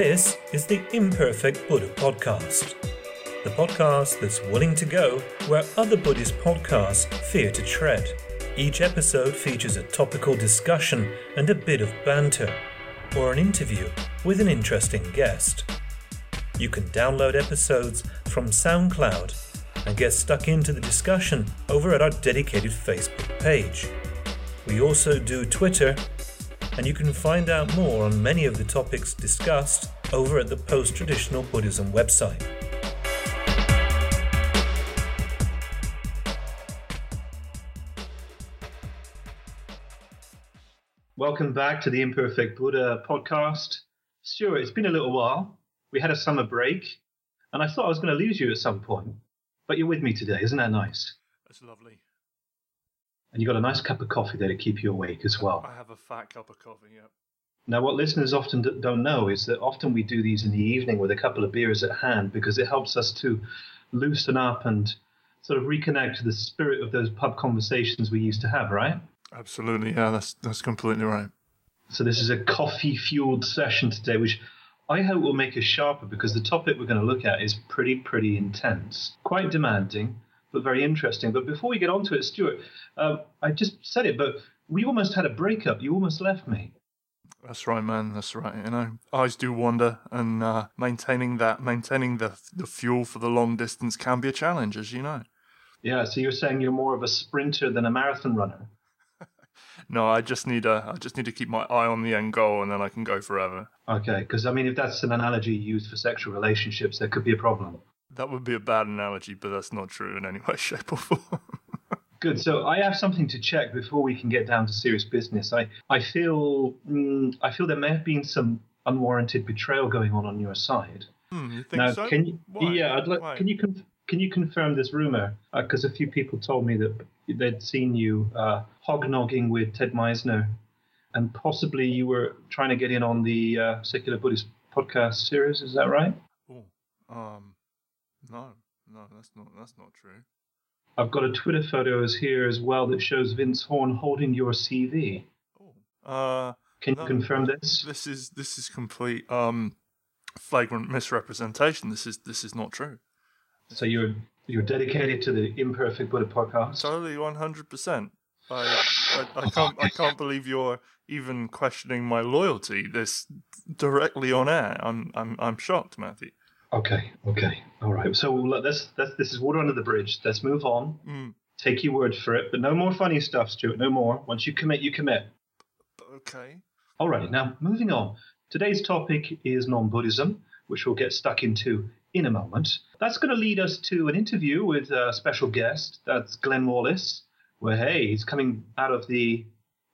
This is the Imperfect Buddha Podcast, the podcast that's willing to go where other Buddhist podcasts fear to tread. Each episode features a topical discussion and a bit of banter, or an interview with an interesting guest. You can download episodes from SoundCloud and get stuck into the discussion over at our dedicated Facebook page. We also do Twitter, and you can find out more on many of the topics discussed over at the Post Traditional Buddhism website. Welcome back to the Imperfect Buddha podcast. Stuart, it's been a little while. We had a summer break, and I thought I was going to lose you at some point, but you're with me today. Isn't that nice? That's lovely. And you got a nice cup of coffee there to keep you awake as well. I have a fat cup of coffee, yeah. Now, what listeners often don't know is that often we do these in the evening with a couple of beers at hand because it helps us to loosen up and sort of reconnect to the spirit of those pub conversations we used to have, right? Absolutely, yeah, that's that's completely right. So this is a coffee fueled session today, which I hope will make us sharper because the topic we're going to look at is pretty, pretty intense, quite demanding, but very interesting. But before we get on to it, Stuart, uh, I just said it, but we almost had a breakup. You almost left me. That's right, man. That's right. You know, eyes do wander, and uh, maintaining that, maintaining the the fuel for the long distance can be a challenge, as you know. Yeah. So you're saying you're more of a sprinter than a marathon runner. No, I just need a, I just need to keep my eye on the end goal, and then I can go forever. Okay, because I mean, if that's an analogy used for sexual relationships, there could be a problem. That would be a bad analogy, but that's not true in any way, shape, or form. Good. So I have something to check before we can get down to serious business. I I feel mm, I feel there may have been some unwarranted betrayal going on on your side. Hmm, you think now, so? can you? Why? Yeah, I'd like. Why? Can you can you confirm this rumor? Because a few people told me that they'd seen you uh, hognogging with Ted Meissner, and possibly you were trying to get in on the uh, secular Buddhist podcast series. Is that right? Oh, um, no, no, that's not that's not true. I've got a Twitter photo as here as well that shows Vince Horn holding your CV. Oh, uh, Can you No. confirm this? this is this is complete um flagrant misrepresentation. This is this is not true. So you're you're dedicated to the Imperfect Buddha podcast. Totally, one hundred percent. I, I I can't I can't believe you're even questioning my loyalty this directly on air. I'm I'm I'm shocked, Matthew. Okay, okay, all right. So let- let's, let's this is water under the bridge. Let's move on. Mm, Take your word for it, but no more funny stuff, Stuart. No more. Once you commit, you commit. okay. Alrighty, now moving on. Today's topic is non-Buddhism, which we'll get stuck into in a moment. That's going to lead us to an interview with a special guest. That's Glenn Wallis. Where hey, he's coming out of the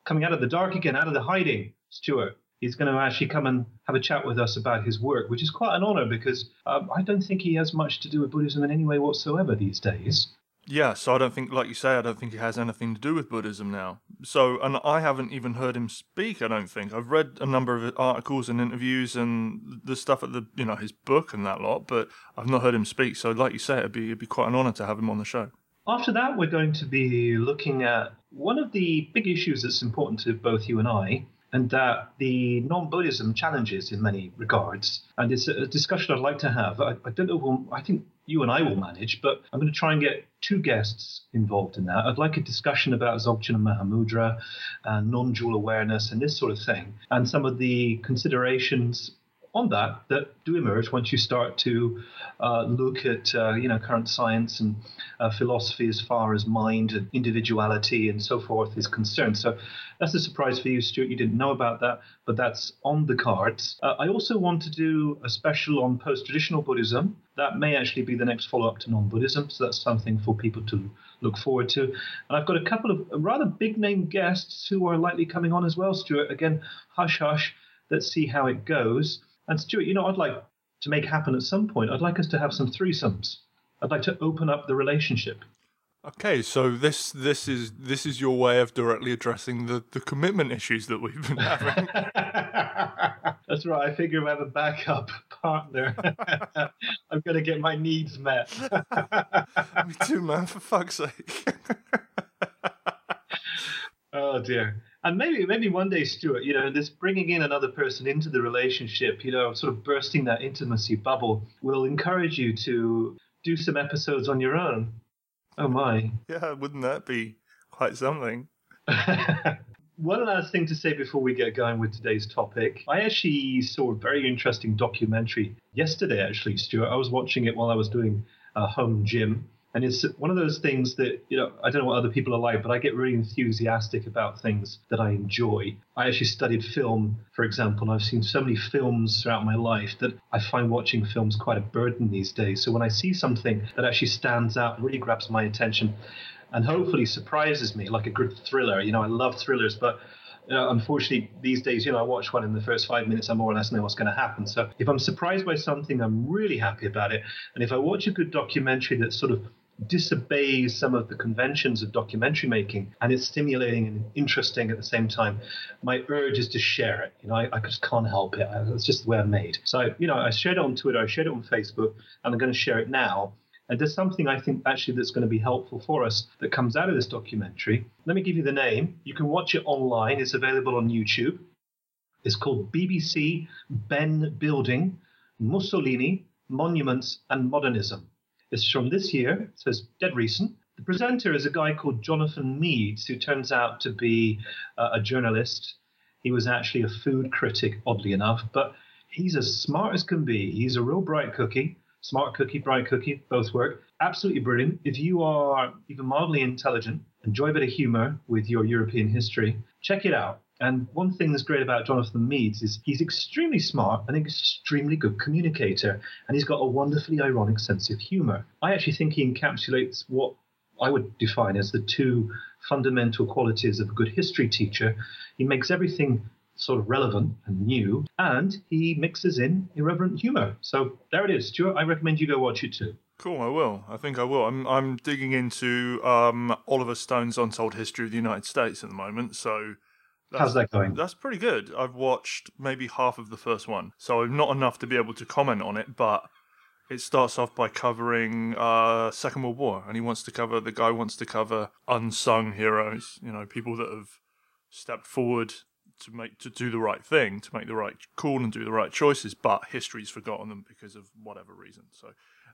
coming out of the dark again, out of the hiding. Stuart. He's going to actually come and have a chat with us about his work, which is quite an honor because um, I don't think he has much to do with Buddhism in any way whatsoever these days. Yeah, so I don't think, like you say, I don't think he has anything to do with Buddhism now. So, and I haven't even heard him speak. I don't think I've read a number of articles and interviews and the stuff at the, you know, his book and that lot, but I've not heard him speak. So, like you say, it'd be it'd be quite an honor to have him on the show. After that, we're going to be looking at one of the big issues that's important to both you and I, and that the non Buddhism challenges in many regards. And it's a discussion I'd like to have. I, I don't know, I think you and I will manage, but I'm going to try and get two guests involved in that. I'd like a discussion about Dzogchen and Mahamudra and non dual awareness and this sort of thing, and some of the considerations on that that do emerge once you start to uh, look at uh, you know current science and uh, philosophy as far as mind and individuality and so forth is concerned. So that's a surprise for you, Stuart. You didn't know about that, but that's on the cards. Uh, I also want to do a special on post-traditional Buddhism. That may actually be the next follow-up to non-Buddhism, so that's something for people to look forward to. And I've got a couple of rather big-name guests who are likely coming on as well, Stuart. Again, hush hush. Let's see how it goes. And Stuart, you know, I'd like to make happen at some point. I'd like us to have some threesomes. I'd like to open up the relationship. Okay, so this this is this is your way of directly addressing the, the commitment issues that we've been having. That's right. I figure if I have a backup partner, I'm going to get my needs met. Me too, man. For fuck's sake. oh dear. And maybe maybe one day, Stuart, you know, this bringing in another person into the relationship, you know, sort of bursting that intimacy bubble, will encourage you to do some episodes on your own. Oh my! Yeah, wouldn't that be quite something? One last thing to say before we get going with today's topic. I actually saw a very interesting documentary yesterday, actually, Stuart. I was watching it while I was doing a home gym. And it's one of those things that, you know, I don't know what other people are like, but I get really enthusiastic about things that I enjoy. I actually studied film, for example, and I've seen so many films throughout my life that I find watching films quite a burden these days. So when I see something that actually stands out, really grabs my attention, and hopefully surprises me like a good thriller. You know, I love thrillers, but unfortunately, these days, you know, I watch one in the first five minutes, I more or less know what's going to happen. So if I'm surprised by something, I'm really happy about it. And if I watch a good documentary that sort of disobeys some of the conventions of documentary making and it's stimulating and interesting at the same time, my urge is to share it. You know, I, I just can't help it. It's just the way I'm made. So, you know, I shared it on Twitter, I shared it on Facebook, and I'm going to share it now and there's something I think actually that's going to be helpful for us that comes out of this documentary. Let me give you the name. You can watch it online, it's available on YouTube. It's called BBC Ben Building Mussolini, Monuments and Modernism. It's from this year, so it's dead recent. The presenter is a guy called Jonathan Meades, who turns out to be uh, a journalist. He was actually a food critic, oddly enough, but he's as smart as can be. He's a real bright cookie. Smart Cookie, Bright Cookie, both work. Absolutely brilliant. If you are even mildly intelligent, enjoy a bit of humor with your European history, check it out. And one thing that's great about Jonathan Meades is he's extremely smart and extremely good communicator, and he's got a wonderfully ironic sense of humor. I actually think he encapsulates what I would define as the two fundamental qualities of a good history teacher. He makes everything sort of relevant and new, and he mixes in irreverent humor. So there it is, Stuart. I recommend you go watch it too. Cool, I will. I think I will. I'm I'm digging into um, Oliver Stone's Untold History of the United States at the moment. So how's that going? That's pretty good. I've watched maybe half of the first one, so I'm not enough to be able to comment on it. But it starts off by covering uh, Second World War, and he wants to cover the guy wants to cover unsung heroes. You know, people that have stepped forward to make to do the right thing, to make the right call and do the right choices, but history's forgotten them because of whatever reason. So,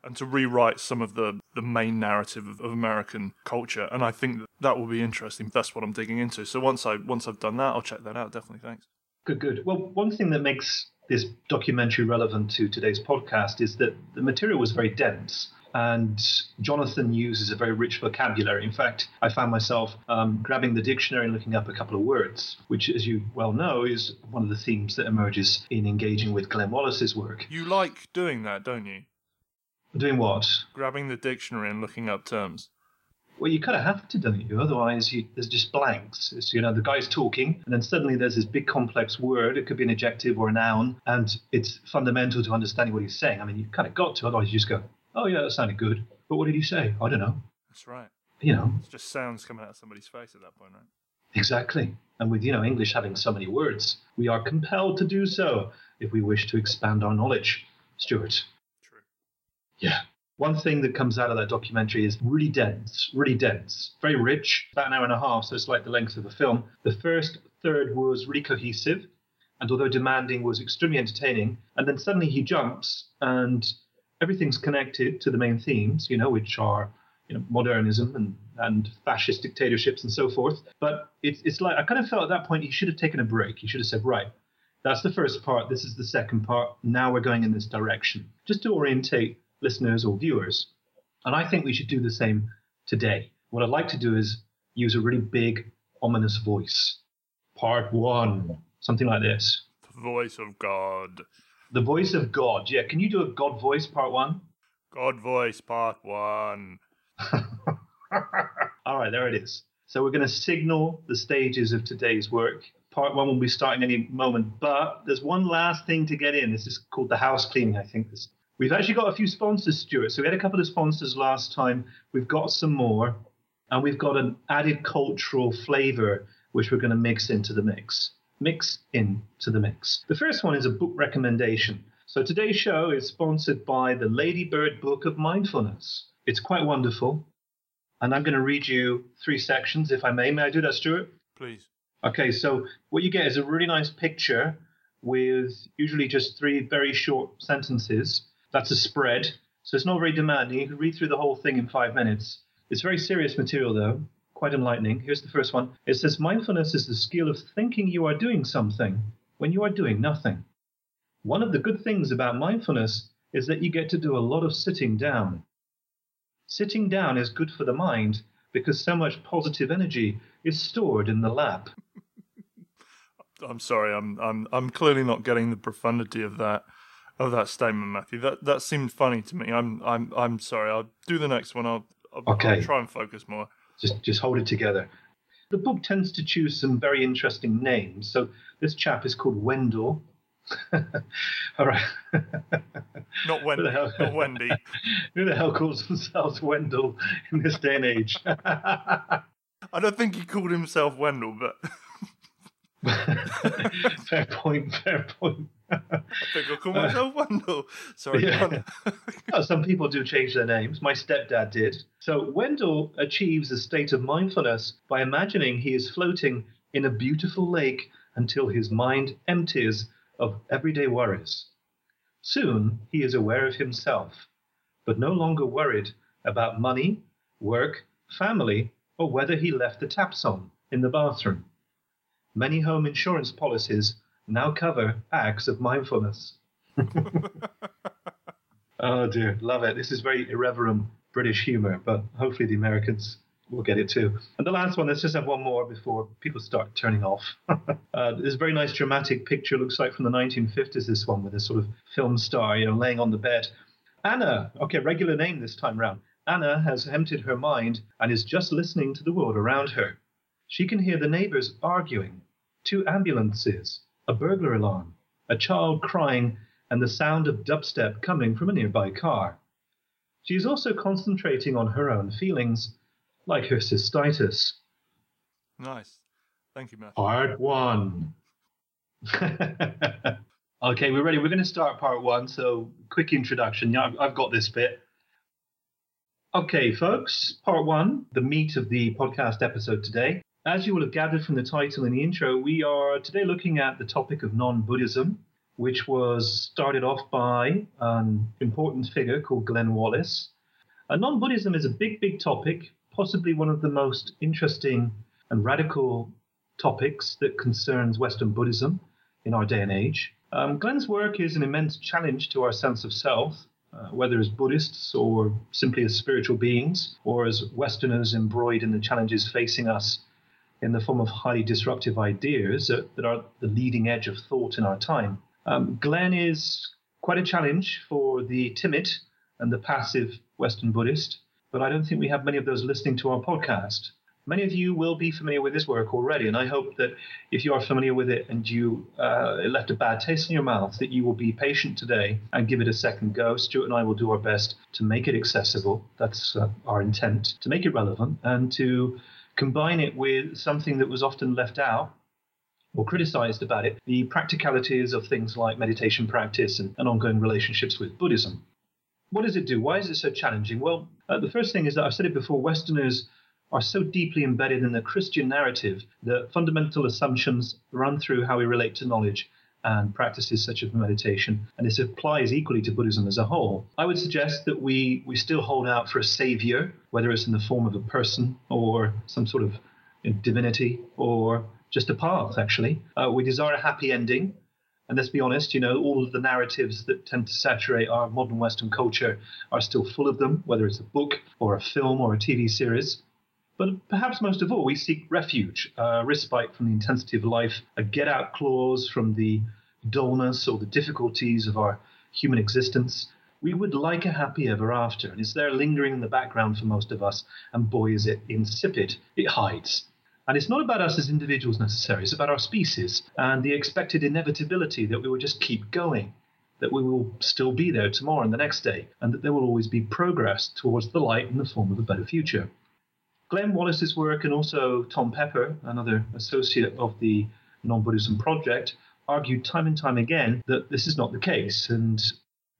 and to rewrite some of the the main narrative of, of American culture, and I think that, that will be interesting. That's what I'm digging into. So once I once I've done that, I'll check that out. Definitely, thanks. Good, good. Well, one thing that makes this documentary relevant to today's podcast is that the material was very dense. And Jonathan uses a very rich vocabulary. In fact, I found myself um, grabbing the dictionary and looking up a couple of words, which, as you well know, is one of the themes that emerges in engaging with Glenn Wallis's work. You like doing that, don't you? Doing what? Grabbing the dictionary and looking up terms. Well, you kind of have to, don't you? Otherwise, you, there's just blanks. It's, you know, the guy's talking, and then suddenly there's this big complex word. It could be an adjective or a noun, and it's fundamental to understanding what he's saying. I mean, you've kind of got to, otherwise you just go, Oh, yeah, that sounded good. But what did he say? I don't know. That's right. You know, It's just sounds coming out of somebody's face at that point, right? exactly. And with, you know, English having so many words, we are compelled to do so if we wish to expand our knowledge. Stuart. Yeah. One thing that comes out of that documentary is really dense, really dense, very rich, about an hour and a half, so it's like the length of a film. The first third was really cohesive, and although demanding, was extremely entertaining. And then suddenly he jumps, and everything's connected to the main themes, you know, which are you know, modernism and, and fascist dictatorships and so forth. But it's, it's like I kind of felt at that point he should have taken a break. He should have said, right, that's the first part. This is the second part. Now we're going in this direction, just to orientate listeners or viewers. And I think we should do the same today. What I'd like to do is use a really big, ominous voice. Part one, something like this. The voice of God. The voice of God. Yeah, can you do a God voice, part one? God voice part one. All right, there it is. So we're going to signal the stages of today's work. Part one will be starting any moment, but there's one last thing to get in. This is called the house cleaning, I think. This, we've actually got a few sponsors, Stuart. So we had a couple of sponsors last time. We've got some more, and we've got an added cultural flavor which we're going to mix into the mix. Mix into the mix. The first one is a book recommendation. So today's show is sponsored by the Ladybird Book of Mindfulness. It's quite wonderful. And I'm going to read you three sections, if I may. May I do that, Stuart? Please. Okay, so what you get is a really nice picture with usually just three very short sentences. That's a spread, so it's not very demanding. You can read through the whole thing in five minutes. It's very serious material, though, quite enlightening. Here's the first one it says, Mindfulness is the skill of thinking you are doing something when you are doing nothing. One of the good things about mindfulness is that you get to do a lot of sitting down. Sitting down is good for the mind because so much positive energy is stored in the lap. I'm sorry, I'm I'm I'm clearly not getting the profundity of that of that statement, Matthew. That that seemed funny to me. I'm I'm I'm sorry. I'll do the next one. I'll, I'll, okay. I'll try and focus more. Just just hold it together. The book tends to choose some very interesting names. So this chap is called Wendell. All right. not Wendy. not Wendy. Who the hell calls themselves Wendell in this day and age? I don't think he called himself Wendell, but fair point. Fair point. I think I'll call myself uh, Wendell. Sorry. Yeah. some people do change their names. My stepdad did. So Wendell achieves a state of mindfulness by imagining he is floating in a beautiful lake until his mind empties of everyday worries. Soon he is aware of himself, but no longer worried about money, work, family, or whether he left the taps on in the bathroom. Many home insurance policies now cover acts of mindfulness. oh dear, love it. This is very irreverent British humor, but hopefully the Americans will get it too. And the last one, let's just have one more before people start turning off. uh, this very nice dramatic picture, looks like from the 1950s, this one with a sort of film star, you know, laying on the bed. Anna, okay, regular name this time round. Anna has emptied her mind and is just listening to the world around her. She can hear the neighbors arguing, two ambulances, a burglar alarm, a child crying, and the sound of dubstep coming from a nearby car. She is also concentrating on her own feelings, like her cystitis. Nice. Thank you, Matt. Part one. okay, we're ready. We're going to start part one. So, quick introduction. Yeah, I've got this bit. Okay, folks, part one, the meat of the podcast episode today. As you will have gathered from the title and the intro, we are today looking at the topic of non Buddhism, which was started off by an important figure called Glenn Wallis. non Buddhism is a big, big topic, possibly one of the most interesting and radical topics that concerns Western Buddhism in our day and age. Um, Glenn's work is an immense challenge to our sense of self, uh, whether as Buddhists or simply as spiritual beings, or as Westerners embroiled in the challenges facing us in the form of highly disruptive ideas that, that are the leading edge of thought in our time. Um, Glenn is quite a challenge for the timid and the passive Western Buddhist, but I don't think we have many of those listening to our podcast. Many of you will be familiar with his work already, and I hope that if you are familiar with it and you uh, left a bad taste in your mouth, that you will be patient today and give it a second go. Stuart and I will do our best to make it accessible. That's uh, our intent, to make it relevant and to combine it with something that was often left out or criticized about it the practicalities of things like meditation practice and, and ongoing relationships with Buddhism. What does it do? Why is it so challenging? Well, uh, the first thing is that I've said it before Westerners are so deeply embedded in the Christian narrative that fundamental assumptions run through how we relate to knowledge and practices such as meditation, and this applies equally to Buddhism as a whole. I would suggest that we, we still hold out for a savior, whether it's in the form of a person or some sort of divinity or just a path, actually. Uh, we desire a happy ending. And let's be honest, you know, all of the narratives that tend to saturate our modern Western culture are still full of them, whether it's a book or a film or a TV series. But perhaps most of all, we seek refuge, a respite from the intensity of life, a get out clause from the dullness or the difficulties of our human existence. We would like a happy ever after, and it's there lingering in the background for most of us, and boy, is it insipid. It hides. And it's not about us as individuals necessarily, it's about our species and the expected inevitability that we will just keep going, that we will still be there tomorrow and the next day, and that there will always be progress towards the light in the form of a better future. Glenn Wallis's work and also Tom Pepper, another associate of the Non Buddhism Project, argued time and time again that this is not the case and,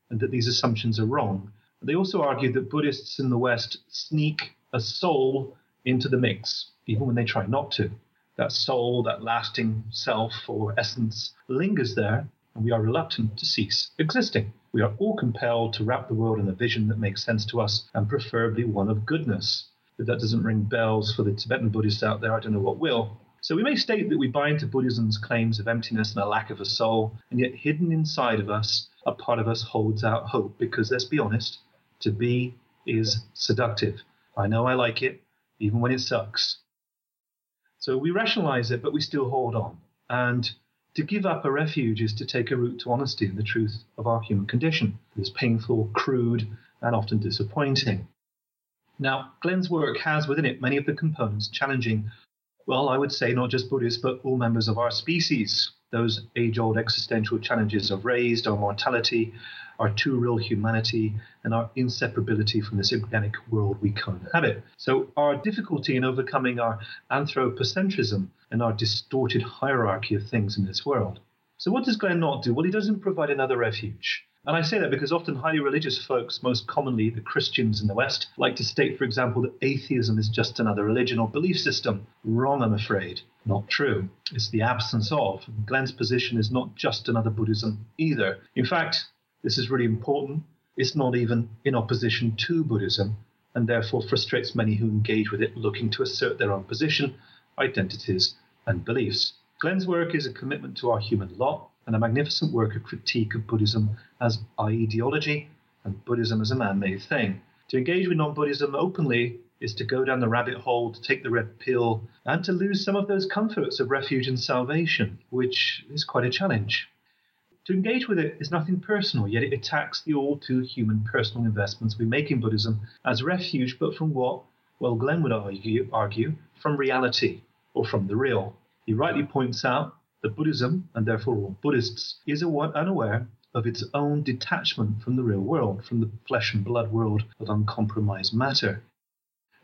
and that these assumptions are wrong. They also argued that Buddhists in the West sneak a soul into the mix, even when they try not to. That soul, that lasting self or essence, lingers there, and we are reluctant to cease existing. We are all compelled to wrap the world in a vision that makes sense to us, and preferably one of goodness. If that doesn't ring bells for the Tibetan Buddhists out there, I don't know what will. So we may state that we buy into Buddhism's claims of emptiness and a lack of a soul, and yet hidden inside of us, a part of us holds out hope because, let's be honest, to be is seductive. I know I like it, even when it sucks. So we rationalize it, but we still hold on. And to give up a refuge is to take a route to honesty and the truth of our human condition. It is painful, crude, and often disappointing. Now, Glenn's work has within it many of the components challenging, well, I would say not just Buddhists, but all members of our species. Those age old existential challenges of raised, our mortality, our too real humanity, and our inseparability from this organic world we co-inhabit. So, our difficulty in overcoming our anthropocentrism and our distorted hierarchy of things in this world. So, what does Glenn not do? Well, he doesn't provide another refuge. And I say that because often highly religious folks, most commonly the Christians in the West, like to state, for example, that atheism is just another religion or belief system. Wrong, I'm afraid. Not true. It's the absence of. Glenn's position is not just another Buddhism either. In fact, this is really important. It's not even in opposition to Buddhism, and therefore frustrates many who engage with it looking to assert their own position, identities, and beliefs. Glenn's work is a commitment to our human lot and a magnificent work of critique of Buddhism as ideology and Buddhism as a man made thing. To engage with non Buddhism openly is to go down the rabbit hole, to take the red pill, and to lose some of those comforts of refuge and salvation, which is quite a challenge. To engage with it is nothing personal, yet it attacks the all too human personal investments we make in Buddhism as refuge, but from what, well, Glenn would argue, argue from reality or from the real. He rightly points out that Buddhism, and therefore all Buddhists, is unaware of its own detachment from the real world, from the flesh and blood world of uncompromised matter.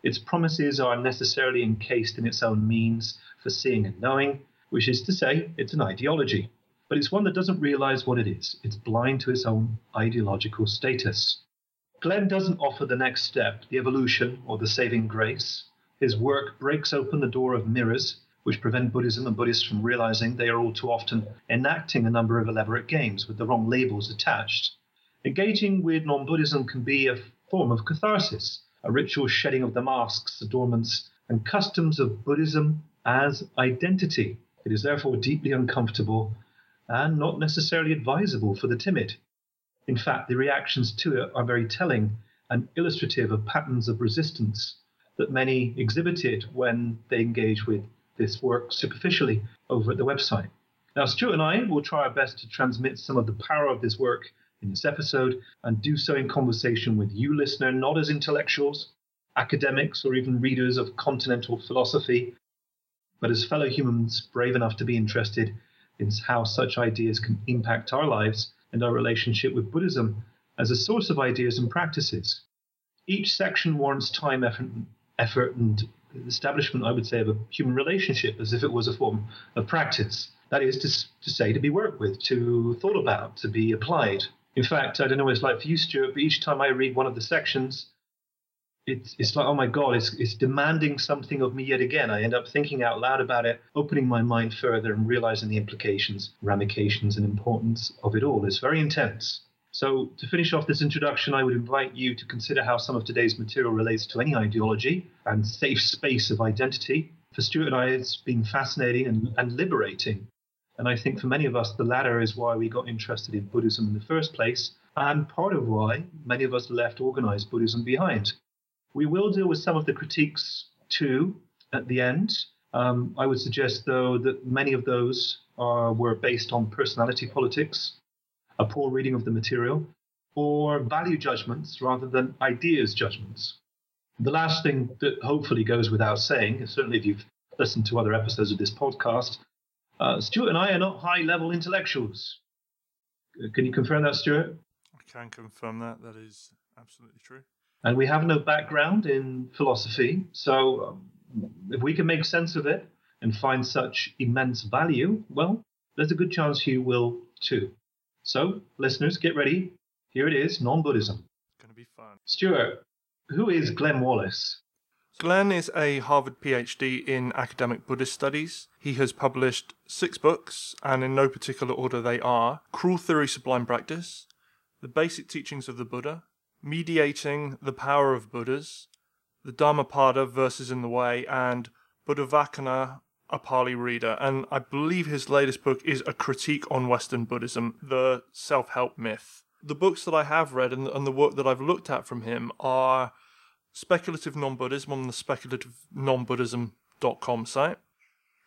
Its promises are necessarily encased in its own means for seeing and knowing, which is to say, it's an ideology but it's one that doesn't realize what it is. It's blind to its own ideological status. Glenn doesn't offer the next step, the evolution or the saving grace. His work breaks open the door of mirrors, which prevent Buddhism and Buddhists from realizing they are all too often enacting a number of elaborate games with the wrong labels attached. Engaging with non Buddhism can be a form of catharsis, a ritual shedding of the masks, adornments, and customs of Buddhism as identity. It is therefore deeply uncomfortable and not necessarily advisable for the timid. In fact, the reactions to it are very telling and illustrative of patterns of resistance that many exhibited when they engage with this work superficially over at the website. Now, Stuart and I will try our best to transmit some of the power of this work in this episode and do so in conversation with you, listener, not as intellectuals, academics, or even readers of continental philosophy, but as fellow humans brave enough to be interested in how such ideas can impact our lives and our relationship with Buddhism as a source of ideas and practices. Each section warrants time, effort, effort and establishment, I would say, of a human relationship as if it was a form of practice. That is to, to say, to be worked with, to thought about, to be applied. In fact, I don't know what it's like for you, Stuart, but each time I read one of the sections, it's it's like oh my god it's it's demanding something of me yet again i end up thinking out loud about it opening my mind further and realizing the implications ramifications and importance of it all it's very intense so to finish off this introduction i would invite you to consider how some of today's material relates to any ideology and safe space of identity. For stuart and i it's been fascinating and, and liberating. And i think for many of us the latter is why we got interested in buddhism in the first place and part of why many of us left organized buddhism behind. We will deal with some of the critiques too at the end. Um, I would suggest, though, that many of those are, were based on personality politics, a poor reading of the material, or value judgments rather than ideas judgments. The last thing that hopefully goes without saying, certainly if you've listened to other episodes of this podcast, uh, Stuart and I are not high level intellectuals. Can you confirm that, Stuart? I can confirm that. That is absolutely true and we have no background in philosophy. So um, if we can make sense of it and find such immense value, well, there's a good chance you will too. So, listeners, get ready. Here it is non Buddhism. Going to be fun. Stuart, who is Glenn Wallis? Glenn is a Harvard PhD in academic Buddhist studies. He has published six books, and in no particular order they are Cruel Theory Sublime Practice, The Basic Teachings of the Buddha, Mediating the Power of Buddhas, The Dhammapada Verses in the Way, and Buddhavacana, a Pali reader. And I believe his latest book is A Critique on Western Buddhism, The Self Help Myth. The books that I have read and, and the work that I've looked at from him are Speculative Non Buddhism on the speculative-non-buddhism.com site.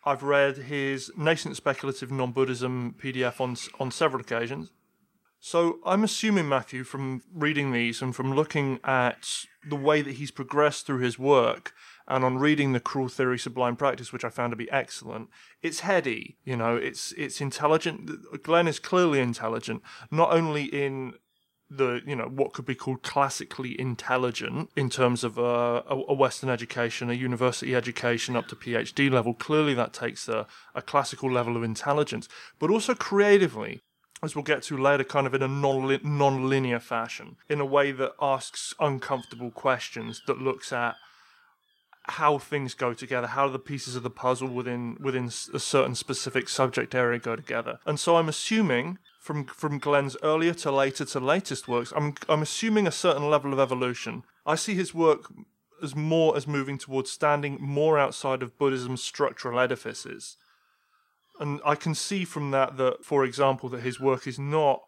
I've read his Nascent Speculative Non Buddhism PDF on, on several occasions. So I'm assuming, Matthew, from reading these and from looking at the way that he's progressed through his work and on reading the Cruel Theory Sublime Practice, which I found to be excellent, it's heady, you know, it's it's intelligent. Glenn is clearly intelligent, not only in the you know what could be called classically intelligent in terms of a, a, Western education, a university education up to PhD level. Clearly, that takes a, a classical level of intelligence, but also creatively. As we'll get to later, kind of in a non non-linear fashion, in a way that asks uncomfortable questions, that looks at how things go together, how the pieces of the puzzle within within a certain specific subject area go together. And so I'm assuming from from Glenn's earlier to later to latest works, I'm I'm assuming a certain level of evolution. I see his work as more as moving towards standing more outside of Buddhism's structural edifices. And I can see from that that, for example, that his work is not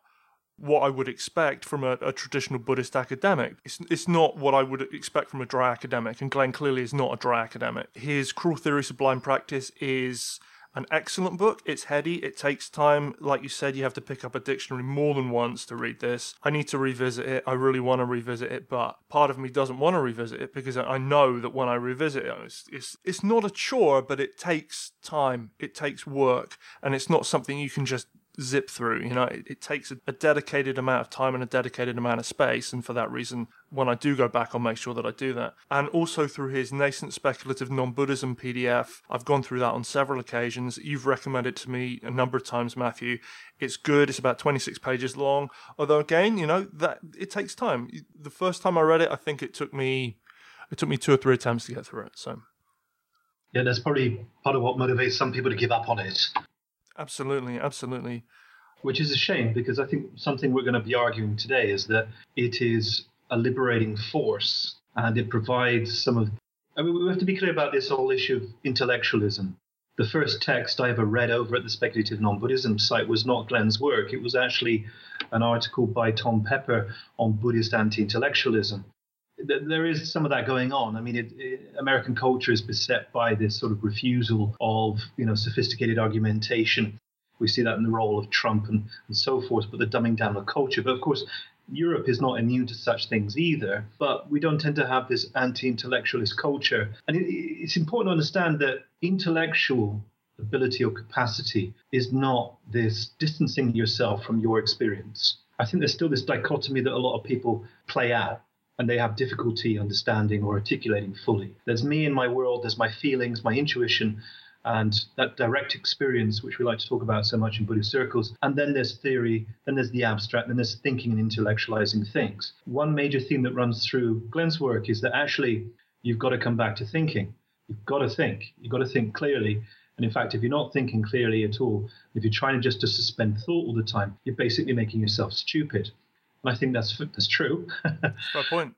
what I would expect from a, a, traditional Buddhist academic. It's, it's not what I would expect from a dry academic, and Glenn clearly is not a dry academic. His Cruel Theory Sublime Practice is an excellent book. It's heady, it takes time. Like you said, you have to pick up a dictionary more than once to read this. I need to revisit it. I really want to revisit it, but part of me doesn't want to revisit it because I know that when I revisit it, it's, it's, it's not a chore, but it takes time, it takes work, and it's not something you can just zip through. You know, it, it takes a, a, dedicated amount of time and a dedicated amount of space. And for that reason, when I do go back, I'll make sure that I do that. And also through his Nascent Speculative Non Buddhism PDF, I've gone through that on several occasions. You've recommended it to me a number of times, Matthew. It's good. It's about 26 pages long. Although, again, you know, that it takes time. The first time I read it, I think it took me. It took me two or three attempts to get through it. So, yeah, that's probably part of what motivates some people to give up on it. Absolutely, absolutely. Which is a shame because I think something we're going to be arguing today is that it is a liberating force and it provides some of. I mean, we have to be clear about this whole issue of intellectualism. The first text I ever read over at the Speculative Non Buddhism site was not Glenn's work. It was actually an article by Tom Pepper on Buddhist anti intellectualism there is some of that going on. I mean, it, it, American culture is beset by this sort of refusal of, you know, sophisticated argumentation. We see that in the role of Trump and, and so forth, but the dumbing down of culture. But of course, Europe is not immune to such things either, but we don't tend to have this anti intellectualist culture. And it, it's important to understand that intellectual ability or capacity is not this distancing yourself from your experience. I think there's still this dichotomy that a lot of people play out and they have difficulty understanding or articulating fully. There's me in my world, there's my feelings, my intuition, and that direct experience, which we like to talk about so much in Buddhist circles. And then there's theory, then there's the abstract, then there's thinking and intellectualizing things. One major theme that runs through Glenn's work is that actually you've got to come back to thinking. You've got to think. You've got to think clearly. And in fact, if you're not thinking clearly at all, if you're trying just to suspend thought all the time, you're basically making yourself stupid. And I think that's that's true. My point.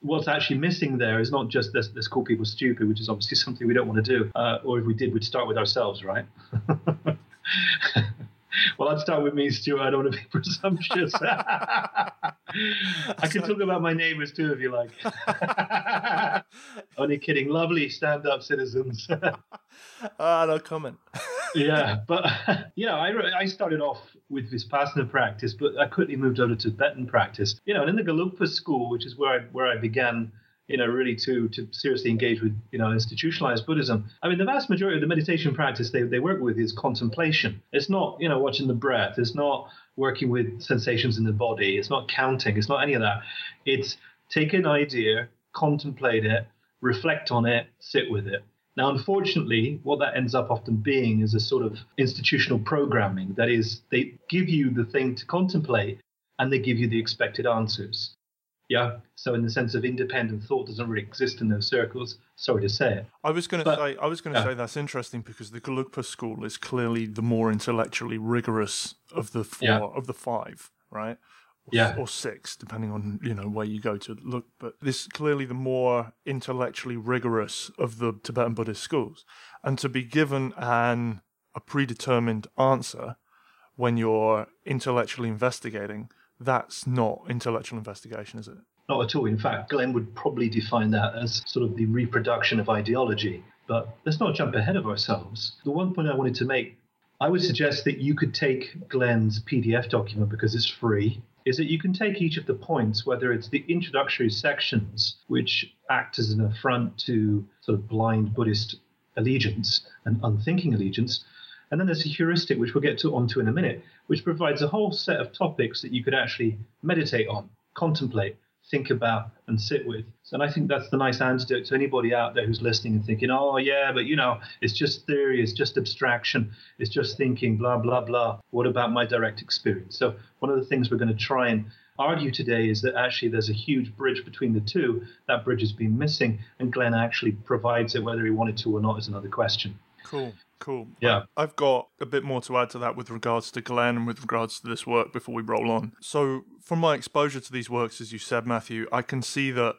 What's actually missing there is not just let's, let's call people stupid, which is obviously something we don't want to do. Uh, or if we did, we'd start with ourselves, right? well, I'd start with me, Stuart. I don't want to be presumptuous. I can talk about my neighbours too, if you like. Only kidding. Lovely stand-up citizens. Ah, uh, no comment yeah, but you know, I, I started off with Vipassana practice, but I quickly moved over to Tibetan practice. You know, and in the Gelugpa school, which is where I where I began, you know, really to to seriously engage with you know institutionalized Buddhism. I mean, the vast majority of the meditation practice they they work with is contemplation. It's not you know watching the breath. It's not working with sensations in the body. It's not counting. It's not any of that. It's take an idea, contemplate it, reflect on it, sit with it. Now, unfortunately, what that ends up often being is a sort of institutional programming. That is, they give you the thing to contemplate and they give you the expected answers. Yeah. So in the sense of independent thought doesn't really exist in those circles. Sorry to say it. I was going to say I was going to say that's interesting because the Gelugpa school is clearly the more intellectually rigorous of the four yeah. of the five, right? Or, yeah. or six, depending on you know where you go to look. But this is clearly the more intellectually rigorous of the Tibetan Buddhist schools, and to be given an a predetermined answer when you're intellectually investigating that's not intellectual investigation, is it? Not at all. In fact, Glenn would probably define that as sort of the reproduction of ideology. But let's not jump ahead of ourselves. The one point I wanted to make, I would suggest that you could take Glenn's PDF document because it's free. Is that you can take each of the points, whether it's the introductory sections, which act as an affront to sort of blind Buddhist allegiance and unthinking allegiance, and then there's a heuristic, which we'll get to onto in a minute, which provides a whole set of topics that you could actually meditate on, contemplate, think about, and sit with. And I think that's the nice antidote to anybody out there who's listening and thinking, oh, yeah, but you know, it's just theory, it's just abstraction, it's just thinking, blah, blah, blah. What about my direct experience? So, one of the things we're going to try and argue today is that actually there's a huge bridge between the two. That bridge has been missing, and Glenn actually provides it, whether he wanted to or not, is another question. Cool. Cool. Yeah. Um, I've got a bit more to add to that with regards to Glenn and with regards to this work before we roll on. So, from my exposure to these works, as you said, Matthew, I can see that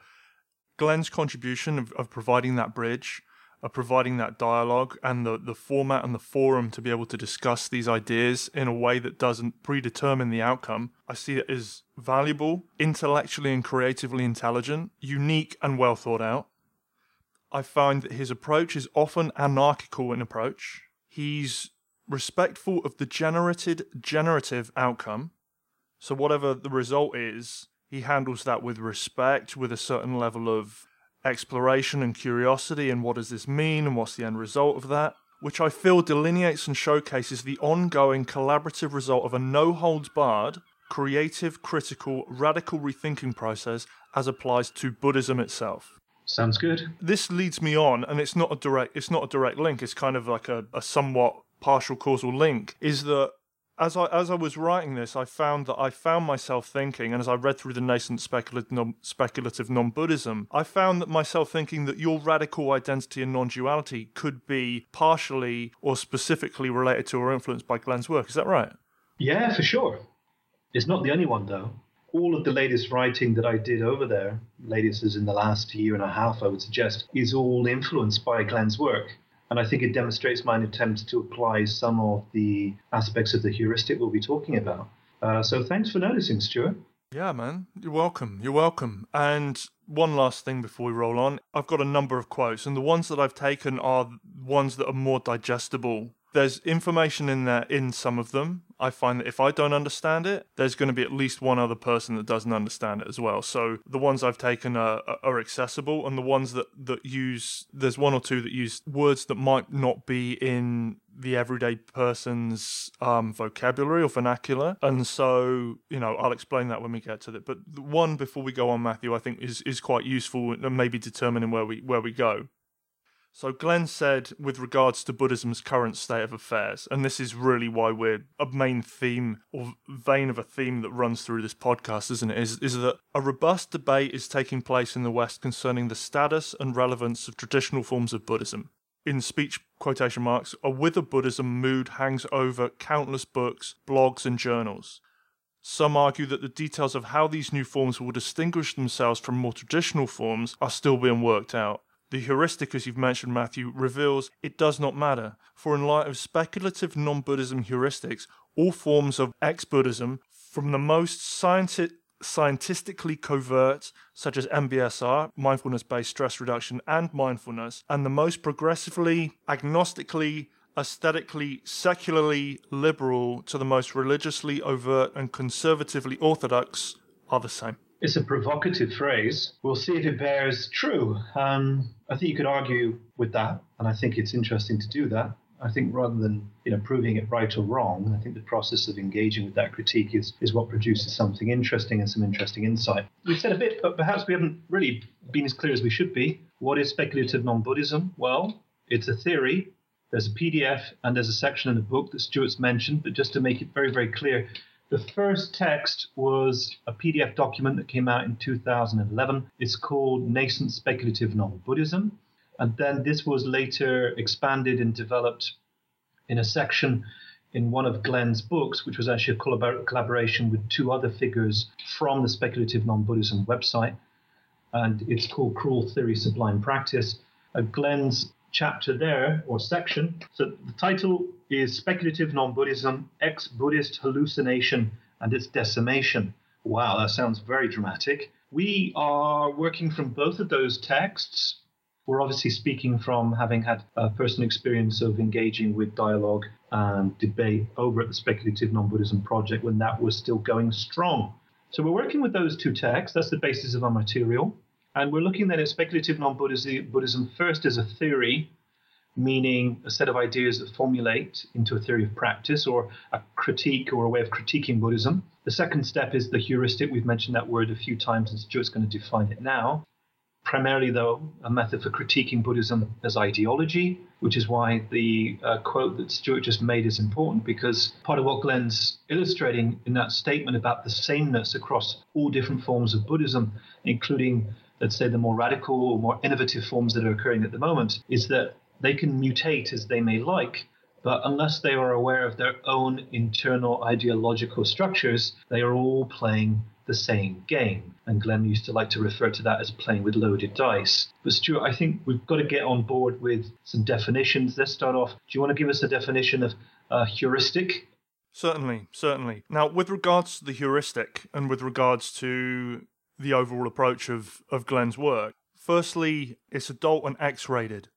Glenn's contribution of, of providing that bridge, of providing that dialogue, and the, the format and the forum to be able to discuss these ideas in a way that doesn't predetermine the outcome, I see it as valuable, intellectually and creatively intelligent, unique, and well thought out. I find that his approach is often anarchical in approach. He's respectful of the generated generative outcome. So whatever the result is, he handles that with respect, with a certain level of exploration and curiosity and what does this mean and what's the end result of that, which I feel delineates and showcases the ongoing collaborative result of a no holds barred, creative, critical, radical rethinking process as applies to Buddhism itself. Sounds good. This leads me on, and it's not a direct. It's not a direct link. It's kind of like a, a somewhat partial causal link. Is that as I as I was writing this, I found that I found myself thinking, and as I read through the nascent speculative non, speculative non-Buddhism, I found that myself thinking that your radical identity and non-duality could be partially or specifically related to or influenced by Glenn's work. Is that right? Yeah, for sure. It's not the only one though all of the latest writing that I did over there, latest is in the last year and a half, I would suggest, is all influenced by Glenn's work. And I think it demonstrates my attempts to apply some of the aspects of the heuristic we'll be talking about. Uh, so thanks for noticing, Stuart. Yeah, man. You're welcome. You're welcome. And one last thing before we roll on. I've got a number of quotes, and the ones that I've taken are ones that are more digestible there's information in there in some of them. I find that if I don't understand it, there's going to be at least one other person that doesn't understand it as well. So the ones I've taken are, are accessible, and the ones that, that use, there's one or two that use words that might not be in the everyday person's um, vocabulary or vernacular. And so, you know, I'll explain that when we get to it. But the one before we go on, Matthew, I think is, is quite useful and maybe determining where we where we go. So Glenn said, with regards to Buddhism's current state of affairs, and this is really why we're a main theme or vein of a theme that runs through this podcast, isn't it? Is, is that a robust debate is taking place in the West concerning the status and relevance of traditional forms of Buddhism. In speech quotation marks, a whither Buddhism mood hangs over countless books, blogs, and journals. Some argue that the details of how these new forms will distinguish themselves from more traditional forms are still being worked out. The heuristic, as you've mentioned, Matthew, reveals it does not matter, for in light of speculative non Buddhism heuristics, all forms of ex Buddhism, from the most scientific, scientifically covert, such as MBSR, mindfulness based stress reduction, and mindfulness, and the most progressively, agnostically, aesthetically, secularly liberal to the most religiously overt and conservatively orthodox, are the same. It's a provocative phrase. We'll see if it bears true. Um, I think you could argue with that, and I think it's interesting to do that. I think rather than you know proving it right or wrong, I think the process of engaging with that critique is is what produces something interesting and some interesting insight. We've said a bit, but perhaps we haven't really been as clear as we should be. What is speculative non-Buddhism? Well, it's a theory. There's a PDF and there's a section in the book that Stuart's mentioned, but just to make it very, very clear, The first text was a PDF document that came out in 2011. It's called Nascent Speculative Non Buddhism. And then this was later expanded and developed in a section in one of Glenn's books, which was actually a collaboration with two other figures from the Speculative Non Buddhism website. And it's called Cruel Theory Sublime Practice. Uh, Glenn's chapter there, or section, so the title is Speculative Non Buddhism Ex Buddhist Hallucination and Its Decimation. Wow, that sounds very dramatic. We are working from both of those texts we're obviously speaking from having had a personal experience of engaging with dialogue and debate over at the Speculative Non Buddhism Project when that was still going strong. So we're working with those two texts. That's the basis of our material. And we're looking then at speculative non Buddhism first as a theory, meaning a set of ideas that formulate into a theory of practice or a critique or a way of critiquing Buddhism. The second step is the heuristic. We've mentioned that word a few times, and Stuart's going to define it now primarily, though, a method for critiquing Buddhism as ideology, which is why the uh, quote that Stuart just made is important because part of what Glenn's illustrating in that statement about the sameness across all different forms of Buddhism, including, let's say, the more radical or more innovative forms that are occurring at the moment, is that they can mutate as they may like. But unless they are aware of their own internal ideological structures, they are all playing the same game. And Glenn used to like to refer to that as playing with loaded dice. But Stuart, I think we've got to get on board with some definitions. Let's start off. Do you want to give us a definition of uh, heuristic? Certainly, certainly. Now, with regards to the heuristic and with regards to the overall approach of, of Glenn's work, firstly, it's adult and X rated.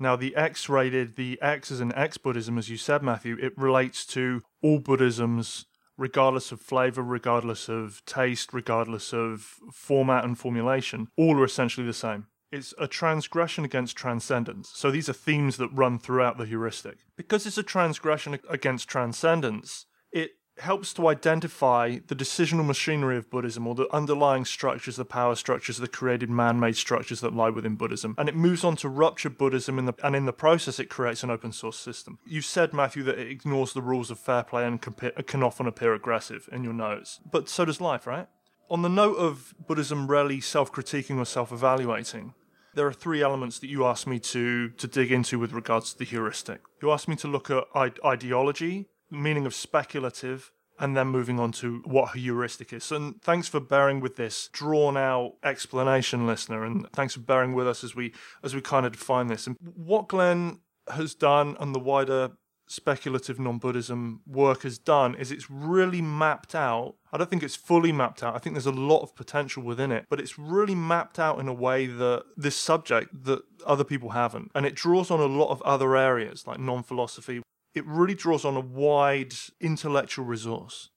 Now, the X rated, the X is an X Buddhism, as you said, Matthew. It relates to all Buddhisms regardless of flavor, regardless of taste, regardless of format and formulation, all are essentially the same. It's a transgression against transcendence. So these are themes that run throughout the heuristic. Because it's a transgression against transcendence, it helps to identify the decisional machinery of Buddhism or the underlying structures, the power structures, the created man made structures that lie within Buddhism. And it moves on to rupture Buddhism, in the, and in the process, it creates an open source system. You said, Matthew, that it ignores the rules of fair play and can often appear aggressive in your notes. But so does life, right? On the note of Buddhism rarely self critiquing or self evaluating, there are three elements that you asked me to to dig into with regards to the heuristic. You asked me to look at ideology, meaning of speculative, and then moving on to what heuristic is. And thanks for bearing with this drawn out explanation, listener, and thanks for bearing with us as we as we kind of define this. And what Glenn has done and the wider speculative non-Buddhism work has done is it's really mapped out. I don't think it's fully mapped out. I think there's a lot of potential within it, but it's really mapped out in a way that this subject that other people haven't. And it draws on a lot of other areas like non-philosophy, it really draws on a wide intellectual resource,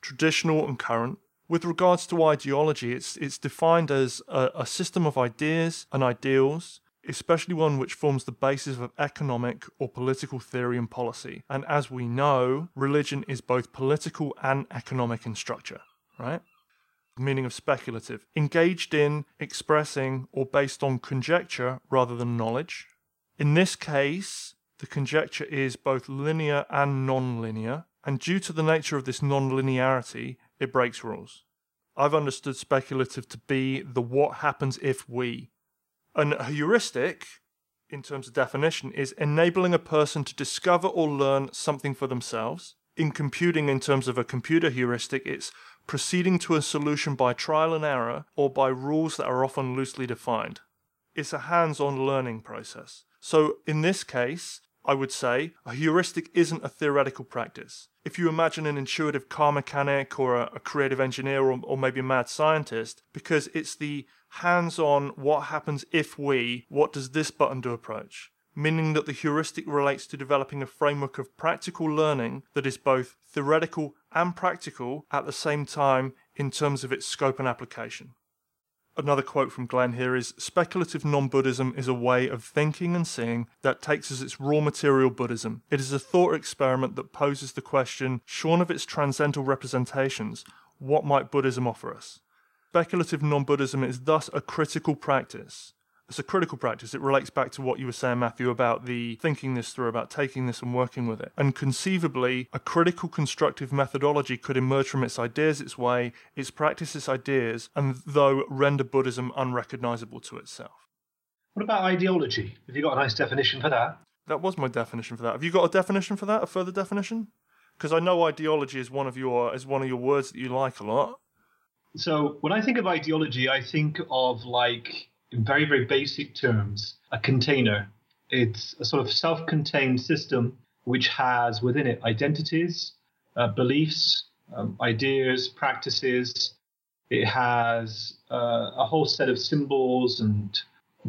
traditional and current. With regards to ideology, it's, it's defined as a, a system of ideas and ideals, especially one which forms the basis of economic or political theory and policy. And as we know, religion is both political and economic in structure, right? Meaning of speculative, engaged in, expressing, or based on conjecture rather than knowledge. In this case, the conjecture is both linear and non-linear, and due to the nature of this non-linearity, it breaks rules. I've understood speculative to be the what happens if we. An heuristic, in terms of definition, is enabling a person to discover or learn something for themselves. In computing, in terms of a computer heuristic, it's proceeding to a solution by trial and error or by rules that are often loosely defined. It's a hands on learning process. So, in this case, I would say a heuristic isn't a theoretical practice. If you imagine an intuitive car mechanic or a, a creative engineer or, or maybe a mad scientist, because it's the hands on what happens if we, what does this button do approach meaning that the heuristic relates to developing a framework of practical learning that is both theoretical and practical at the same time in terms of its scope and application. Another quote from Glenn here is Speculative non Buddhism is a way of thinking and seeing that takes as its raw material Buddhism. It is a thought experiment that poses the question, shorn of its transcendental representations, what might Buddhism offer us? Speculative non Buddhism is thus a critical practice, It's a critical practice. It relates back to what you were saying, Matthew, about the thinking this through, about taking this and working with it. And conceivably, a critical constructive methodology could emerge from its ideas, its way, its practice, its ideas, and though render Buddhism unrecognizable to itself. What about ideology? Have you got a nice definition for that? That was my definition for that. Have you got a definition for that? A further definition? Because I know ideology is one of your is one of your words that you like a lot. So when I think of ideology, I think of like in very very basic terms a container. It's a sort of self-contained system which has within it identities, uh, beliefs, um, ideas, practices. It has uh, a whole set of symbols and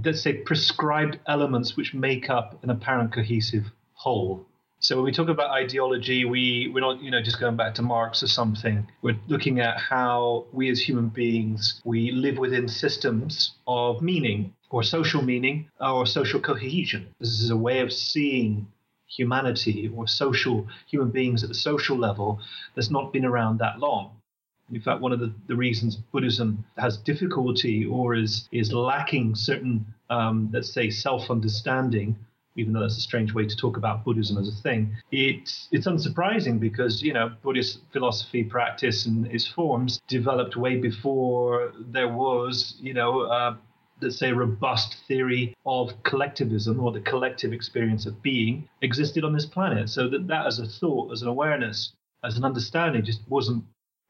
let's say prescribed elements which make up an apparent cohesive whole. So when we talk about ideology, we, we're not, you know, just going back to Marx or something. We're looking at how we as human beings, we live within systems of meaning or social meaning or social cohesion. This is a way of seeing humanity or social human beings at the social level that's not been around that long. In fact, one of the, the reasons Buddhism has difficulty or is is lacking certain, um, let's say, self-understanding, even though that's a strange way to talk about Buddhism as a thing, it's it's unsurprising because you know Buddhist philosophy, practice, and its forms developed way before there was you know. Uh, let's say robust theory of collectivism or the collective experience of being existed on this planet so that that as a thought as an awareness as an understanding just wasn't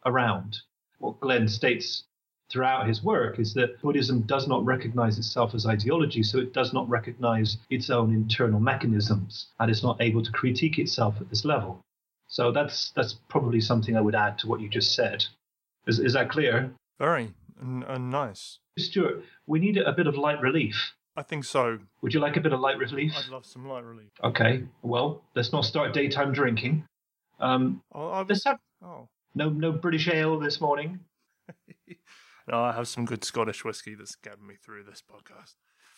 around. What Glenn states throughout his work is that Buddhism does not recognize itself as ideology, so it does not recognize its own internal mechanisms, and it's not able to critique itself at this level. So that's that's probably something I would add to what you just said. Is, is that clear? Very and, and nice. Stuart, we need a bit of light relief. I think so. Would you like a bit of light relief? I'd love some light relief. Okay, well, let's not start daytime drinking. Um, Oh, let's have oh. no no British ale this morning. no, I have some good Scottish whiskey that's getting me through this podcast.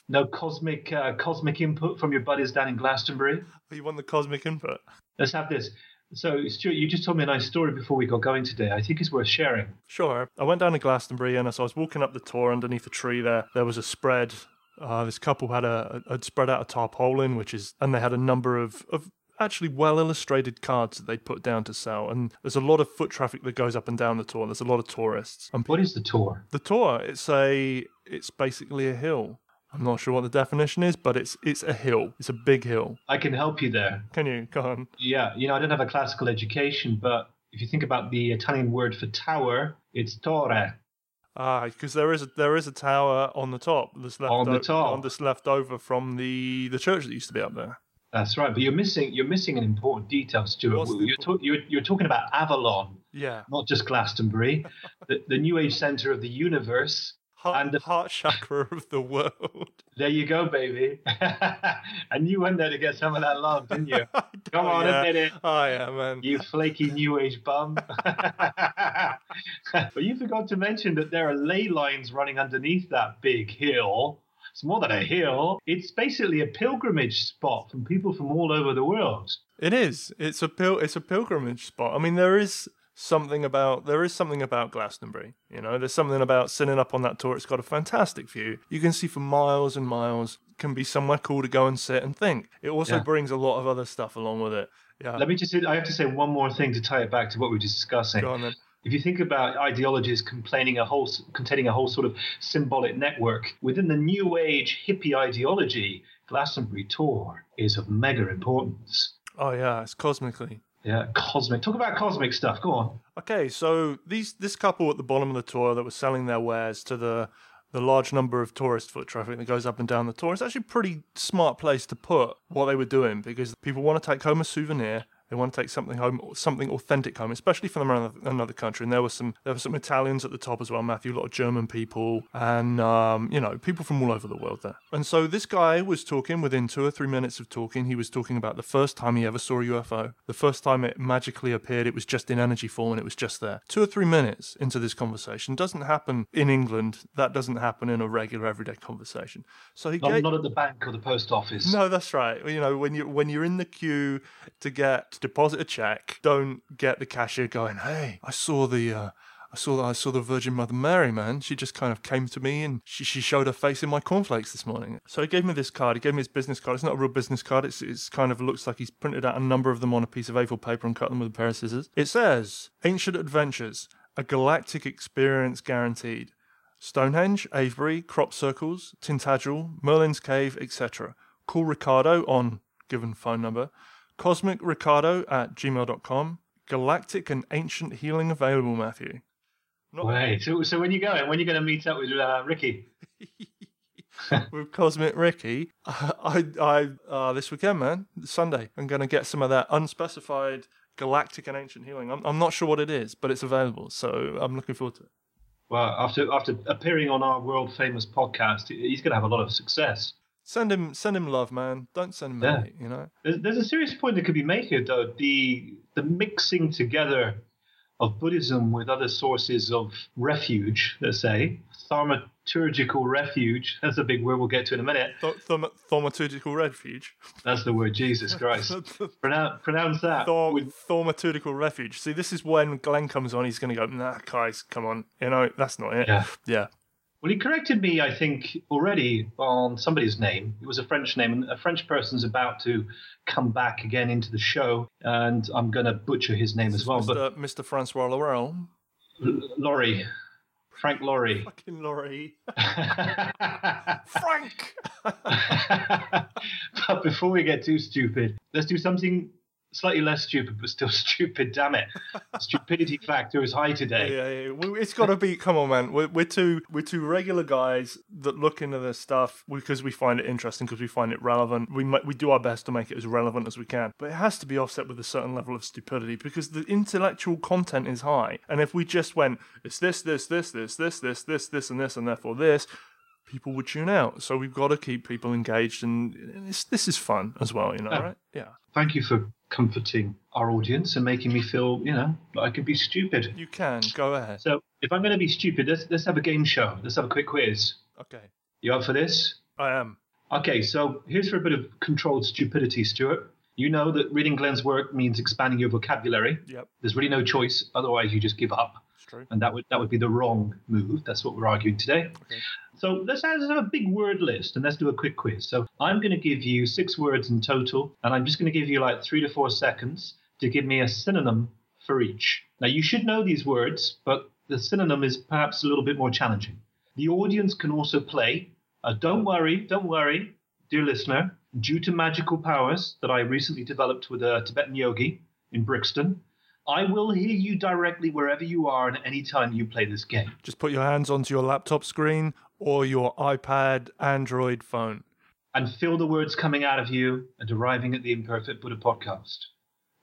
No cosmic uh, cosmic input from your buddies down in Glastonbury. Oh, you want the cosmic input? Let's have this. So, Stuart, you just told me a nice story before we got going today. I think it's worth sharing. Sure. I went down to Glastonbury and as I was walking up the Tor underneath a tree there, there was a spread. Uh, this couple had a had spread out a tarpaulin, which is, and they had a number of, of actually well illustrated cards that they put down to sell. And there's a lot of foot traffic that goes up and down the Tor. There's a lot of tourists. And What is the Tor? the Tor, it's a, it's basically a hill. I'm not sure what the definition is, but it's it's a hill. It's a big hill. I can help you there. Can you go on? Yeah, you know, I don't have a classical education, but if you think about the Italian word for tower, it's torre. Ah, because there is a there is a tower on the top that's left On the o- top. on that's left over from the the church that used to be up there. That's right, but you're missing you're missing an important detail, Stuart. You're, talk, you're, you're talking about Avalon, Yeah, not just Glastonbury, the, the New Age center of the universe. heart, And the- heart chakra of the world. There you go, baby. and you went there to get some of that love, didn't you? Come on, yeah. admit it. Oh yeah, man. You flaky new age bum. but you forgot to mention that there are ley lines running underneath that big hill. It's more than a hill. It's basically a pilgrimage spot from people from all over the world. It is. It's a pil- It's a pilgrimage spot. I mean, there is something about there is something about Glastonbury. You know, there's something about sitting up on that Tor. It's got a fantastic view. You can see for miles and miles. Can be somewhere cool to go and sit and think. It also Yeah. brings a lot of other stuff along with it. Yeah. Let me just, I have to say one more thing to tie it back to what we were just discussing. Go on then. If you think about ideologies containing a whole containing a whole sort of symbolic network within the new age hippie ideology, Glastonbury Tor is of mega importance. Oh yeah, it's cosmically. Yeah, cosmic. Talk about cosmic stuff. Go on. Okay, so these this couple at the bottom of the Tor that was selling their wares to the the large number of tourist foot traffic that goes up and down the Tor. It's actually a pretty smart place to put what they were doing because people want to take home a souvenir. They want to take something home, something authentic home, especially from another, another country. And there was some, there were some Italians at the top as well, Matthew. A lot of German people, and um, you know, people from all over the world there. And so this guy was talking. Within two or three minutes of talking, he was talking about the first time he ever saw a UFO. The first time it magically appeared, it was just in energy form, and it was just there. Two or three minutes into this conversation doesn't happen in England. That doesn't happen in a regular everyday conversation. So he Not, gave, not at the bank or the post office. no, that's right. You know, when you when you're in the queue to get deposit a check, don't get the cashier going, "Hey, I saw the uh, I saw I saw the Virgin Mother Mary, man. She just kind of came to me and she, she showed her face in my cornflakes this morning. So he gave me this card. He gave me his business card. It's not a real business card. It's it's kind of looks like he's printed out a number of them on a piece of A4 paper and cut them with a pair of scissors. It says Ancient Adventures, a galactic experience guaranteed. Stonehenge, Avebury, Crop Circles, Tintagel, Merlin's Cave, etc. Call Ricardo on given phone number. Cosmic Ricardo at gmail.com. Galactic and ancient healing available, Matthew. Not Wait, so, so when you going? When are you going to meet up with uh, Ricky? with Cosmic Ricky, I, I, uh, this weekend, man, Sunday, I'm going to get some of that unspecified galactic and ancient healing. I'm, I'm not sure what it is, but it's available, so I'm looking forward to it. Well, after after appearing on our world famous podcast, he's going to have a lot of success. Send him, send him love, man. Don't send him yeah. hate. You know. There's, there's a serious point that could be made here, though. The the mixing together of Buddhism with other sources of refuge, let's say, thaumaturgical refuge. That's a big word we'll get to in a minute. Th- th- thaumaturgical refuge. That's the word, Jesus Christ. pronounce, pronounce that. Th- with... Thaumaturgical refuge. See, this is when Glenn comes on, he's going to go, nah, guys, come on. You know, that's not it. Yeah. Yeah. Well, he corrected me, I think, already on somebody's name. It was a French name, and a French person's about to come back again into the show, and I'm going to butcher his name as well. Mr. But Mr. Francois Laurel. Laurie. Frank Laurie. Fucking Laurie. Frank! but before we get too stupid, let's do something slightly less stupid, but still stupid. Damn it, stupidity factor is high today. Yeah, yeah. it's got to be. Come on, man. We're, we're two we're two regular guys that look into this stuff because we find it interesting, because we find it relevant. We might, we do our best to make it as relevant as we can, but it has to be offset with a certain level of stupidity because the intellectual content is high. And if we just went, it's this, this, this, this, this, this, this, this, and this, and therefore this people would tune out. So we've got to keep people engaged, and this is fun as well, you know, yeah. right? Yeah. Thank you for comforting our audience and making me feel, you know, that I can be stupid. You can go ahead. So if I'm going to be stupid, let's let's have a game show. Let's have a quick quiz. Okay. You up for this? I am. Okay, so here's for a bit of controlled stupidity, Stuart. You know that reading Glenn's work means expanding your vocabulary. Yep. There's really no choice, otherwise you just give up. True. And that would that would be the wrong move. That's what we're arguing today. Okay. So let's have, a big word list and let's do a quick quiz. So I'm going to give you six words in total, and I'm just going to give you like three to four seconds to give me a synonym for each. Now you should know these words, but the synonym is perhaps a little bit more challenging. The audience can also play. Uh, don't worry, don't worry, dear listener. Due to magical powers that I recently developed with a Tibetan yogi in Brixton, I will hear you directly wherever you are and any time you play this game. Just put your hands onto your laptop screen or your iPad, Android phone. And feel the words coming out of you and arriving at the Imperfect Buddha podcast.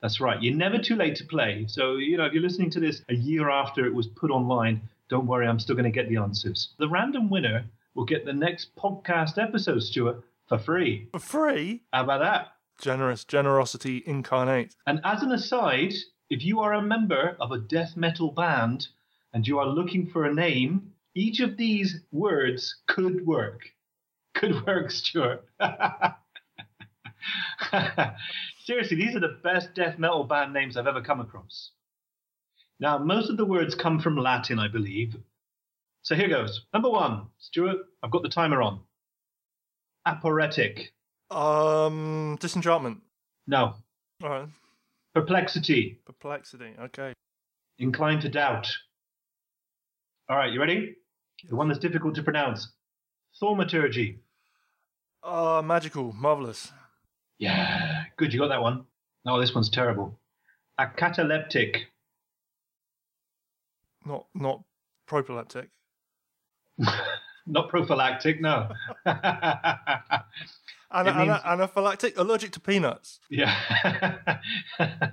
That's right. You're never too late to play. So, you know, if you're listening to this a year after it was put online, don't worry, I'm still going to get the answers. The random winner will get the next podcast episode, Stuart, for free. For free? How about that? Generous, generosity incarnate. And as an aside, if you are a member of a death metal band and you are looking for a name, each of these words could work. Could work, Stuart. Seriously, these are the best death metal band names I've ever come across. Now, most of the words come from Latin, I believe. So here goes. Number one, Stuart, I've got the timer on. Aporetic. Um, disenchantment. No. All right. Perplexity. Perplexity. Okay. Inclined to doubt. All right, you ready? The one that's difficult to pronounce. Thaumaturgy. Uh, magical. Marvelous. Yeah, good. You got that one. Oh, this one's terrible. Acataleptic. Not not prophylactic. not prophylactic, no. Ana- means... ana- anaphylactic, allergic to peanuts. Yeah.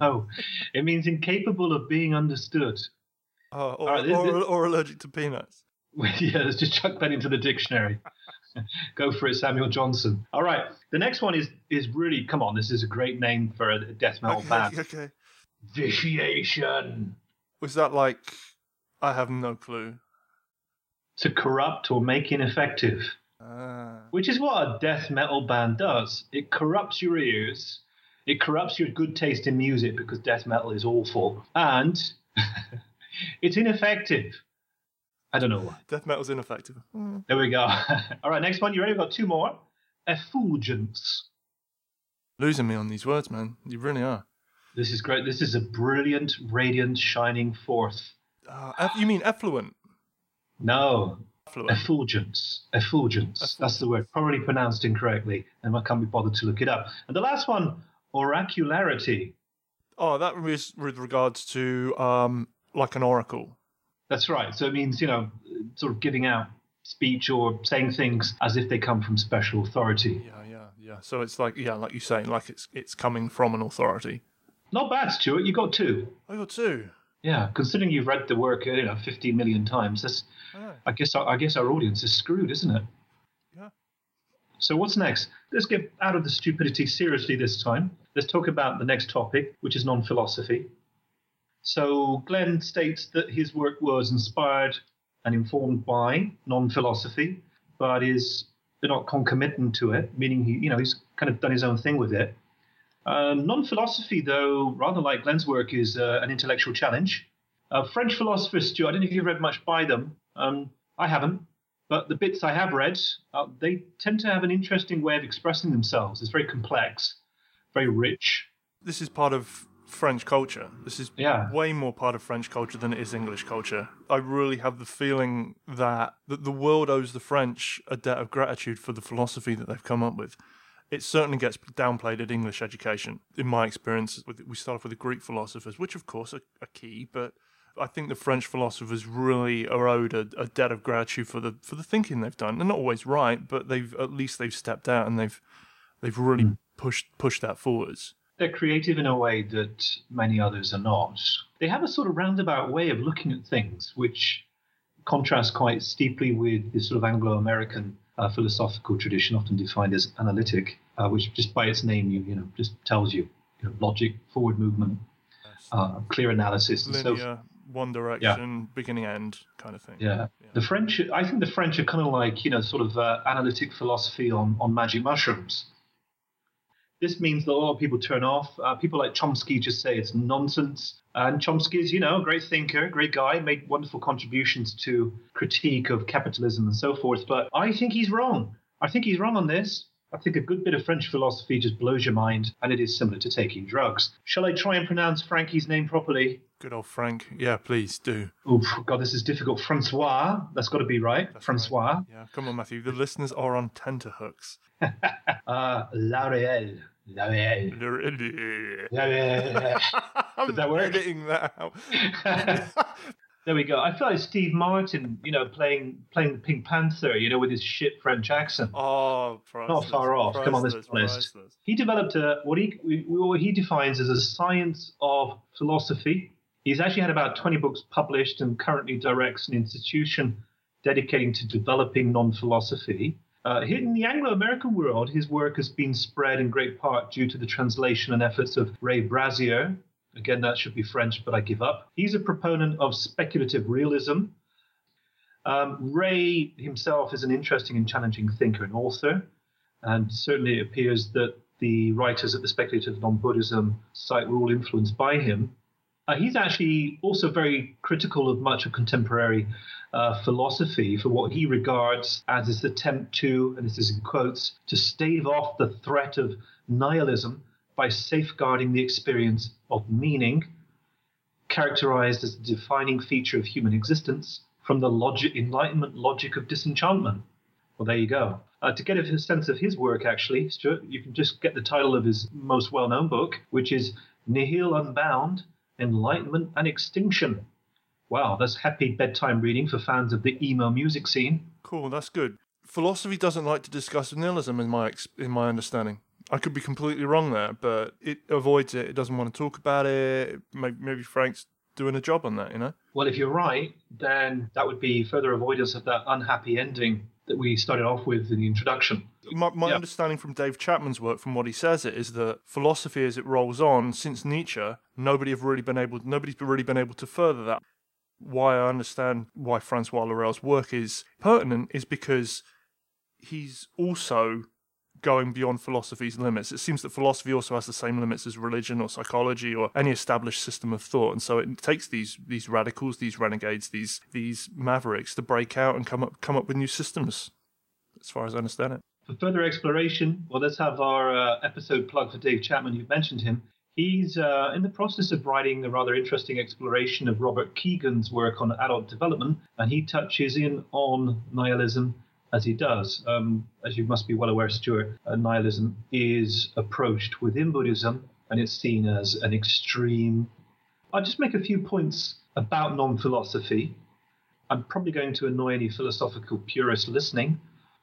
no, it means incapable of being understood. Oh, or, right, this, or, this... or, allergic to peanuts. yeah, let's just chuck that into the dictionary. Go for it, Samuel Johnson. All right, the next one is is really come on. This is a great name for a death metal okay, band. Okay. Vitiation. Was that like? I have no clue. To corrupt or make ineffective. Ah. Which is what a death metal band does. It corrupts your ears. It corrupts your good taste in music because death metal is awful. And it's ineffective. I don't know why. Death metal's ineffective. There we go. All right, next one. You ready? We've got two more. Effulgence. Losing me on these words, man. You really are. This is great. This is a brilliant, radiant, shining forth. Uh, you mean effluent? No, Effluent. effulgence. Effulgence. That's the word. Probably pronounced incorrectly, and I can't be bothered to look it up. And the last one, oracularity. Oh, that was with regards to um, like an oracle. That's right. So it means, you know, sort of giving out speech or saying things as if they come from special authority. Yeah, yeah, yeah. So it's like, yeah, like you say, like it's it's coming from an authority. Not bad, Stuart. You got two. I got two. Yeah, considering you've read the work, you know, 15 million times, that's, I. I guess, our, I guess our audience is screwed, isn't it? Yeah. So what's next? Let's get out of the stupidity seriously this time. Let's talk about the next topic, which is non-philosophy. So Glenn states that his work was inspired and informed by non-philosophy, but is not concomitant to it, meaning he, you know, he's kind of done his own thing with it. Um, non-philosophy, though, rather like Glenn's work, is uh, an intellectual challenge. Uh, French philosophers, Stuart, I don't know if you've read much by them. Um, I haven't, but the bits I have read, uh, they tend to have an interesting way of expressing themselves. It's very complex, very rich. This is part of French culture. This is Yeah. way more part of French culture than it is English culture. I really have the feeling that, that the world owes the French a debt of gratitude for the philosophy that they've come up with. It certainly gets downplayed at English education. In my experience, we start off with the Greek philosophers, which of course are, are key, but I think the French philosophers really are owed a, a debt of gratitude for the for the thinking they've done. They're not always right, but they've at least they've stepped out and they've they've really hmm. pushed pushed that forwards. They're creative in a way that many others are not. They have a sort of roundabout way of looking at things, which contrasts quite steeply with the sort of Anglo-American uh, philosophical tradition, often defined as analytic, uh, which just by its name, you you know, just tells you, you know, logic, forward movement, uh, clear analysis, and so. Linear, one direction, beginning end kind of thing. Yeah. The French, I think the French are kind of like, you know, sort of uh, analytic philosophy on, on magic mushrooms. This means that a lot of people turn off. Uh, people like Chomsky just say it's nonsense. And Chomsky is, you know, a great thinker, great guy, made wonderful contributions to critique of capitalism and so forth. But I think he's wrong. I think he's wrong on this. I think a good bit of French philosophy just blows your mind, and it is similar to taking drugs. Shall I try and pronounce Frankie's name properly? Good old Frank. Yeah, please do. Oh, God, this is difficult. Francois, that's got to be right. That's Francois. Yeah, come on, Matthew. The listeners are on tenterhooks. Uh, L'Oreal. L'Oreal. L'Oreal. I'm Did that work? editing that out. there we go. I feel like Steve Martin, you know, playing playing the Pink Panther, you know, with his shit French accent. Oh, priceless, Not far off. Come on, priceless, honest. priceless. He developed a, what he what he defines as a science of philosophy. He's actually had about 20 books published and currently directs an institution dedicating to developing non-philosophy. Uh, in the Anglo-American world, his work has been spread in great part due to the translation and efforts of Ray Brassier. Again, that should be French, but I give up. He's a proponent of speculative realism. Um, Ray himself is an interesting and challenging thinker and author, and certainly it appears that the writers at the Speculative Non-Buddhism site were all influenced by him. Uh, he's actually also very critical of much of contemporary uh, philosophy for what he regards as its attempt to, and this is in quotes, to stave off the threat of nihilism by safeguarding the experience of meaning, characterized as the defining feature of human existence from the logic, enlightenment logic of disenchantment. Well, there you go. Uh, to get a sense of his work, actually, Stuart, you can just get the title of his most well known book, which is Nihil Unbound Enlightenment and Extinction. Wow, that's happy bedtime reading for fans of the emo music scene. Cool, that's good. Philosophy doesn't like to discuss nihilism, in my in my understanding. I could be completely wrong there, but it avoids it. It doesn't want to talk about it. Maybe Frank's doing a job on that, you know. Well, if you're right, then that would be further avoidance of that unhappy ending that we started off with in the introduction. My, my Yeah. understanding from Dave Chapman's work, from what he says, it is that philosophy, as it rolls on, since Nietzsche, nobody have really been able, nobody's really been able to further that. Why I understand why Francois Laruelle's work is pertinent is because he's also going beyond philosophy's limits. It seems that philosophy also has the same limits as religion or psychology or any established system of thought, and so it takes these these radicals, these renegades, these these mavericks to break out and come up come up with new systems. As far as I understand it. For further exploration, well, let's have our uh, episode plug for Dave Chapman. You've mentioned him. He's uh, in the process of writing a rather interesting exploration of Robert Kegan's work on adult development, and he touches in on nihilism as he does. Um, as you must be well aware, Stuart, uh, nihilism is approached within Buddhism, and it's seen as an extreme. I'll just make a few points about non philosophy. I'm probably going to annoy any philosophical purists listening,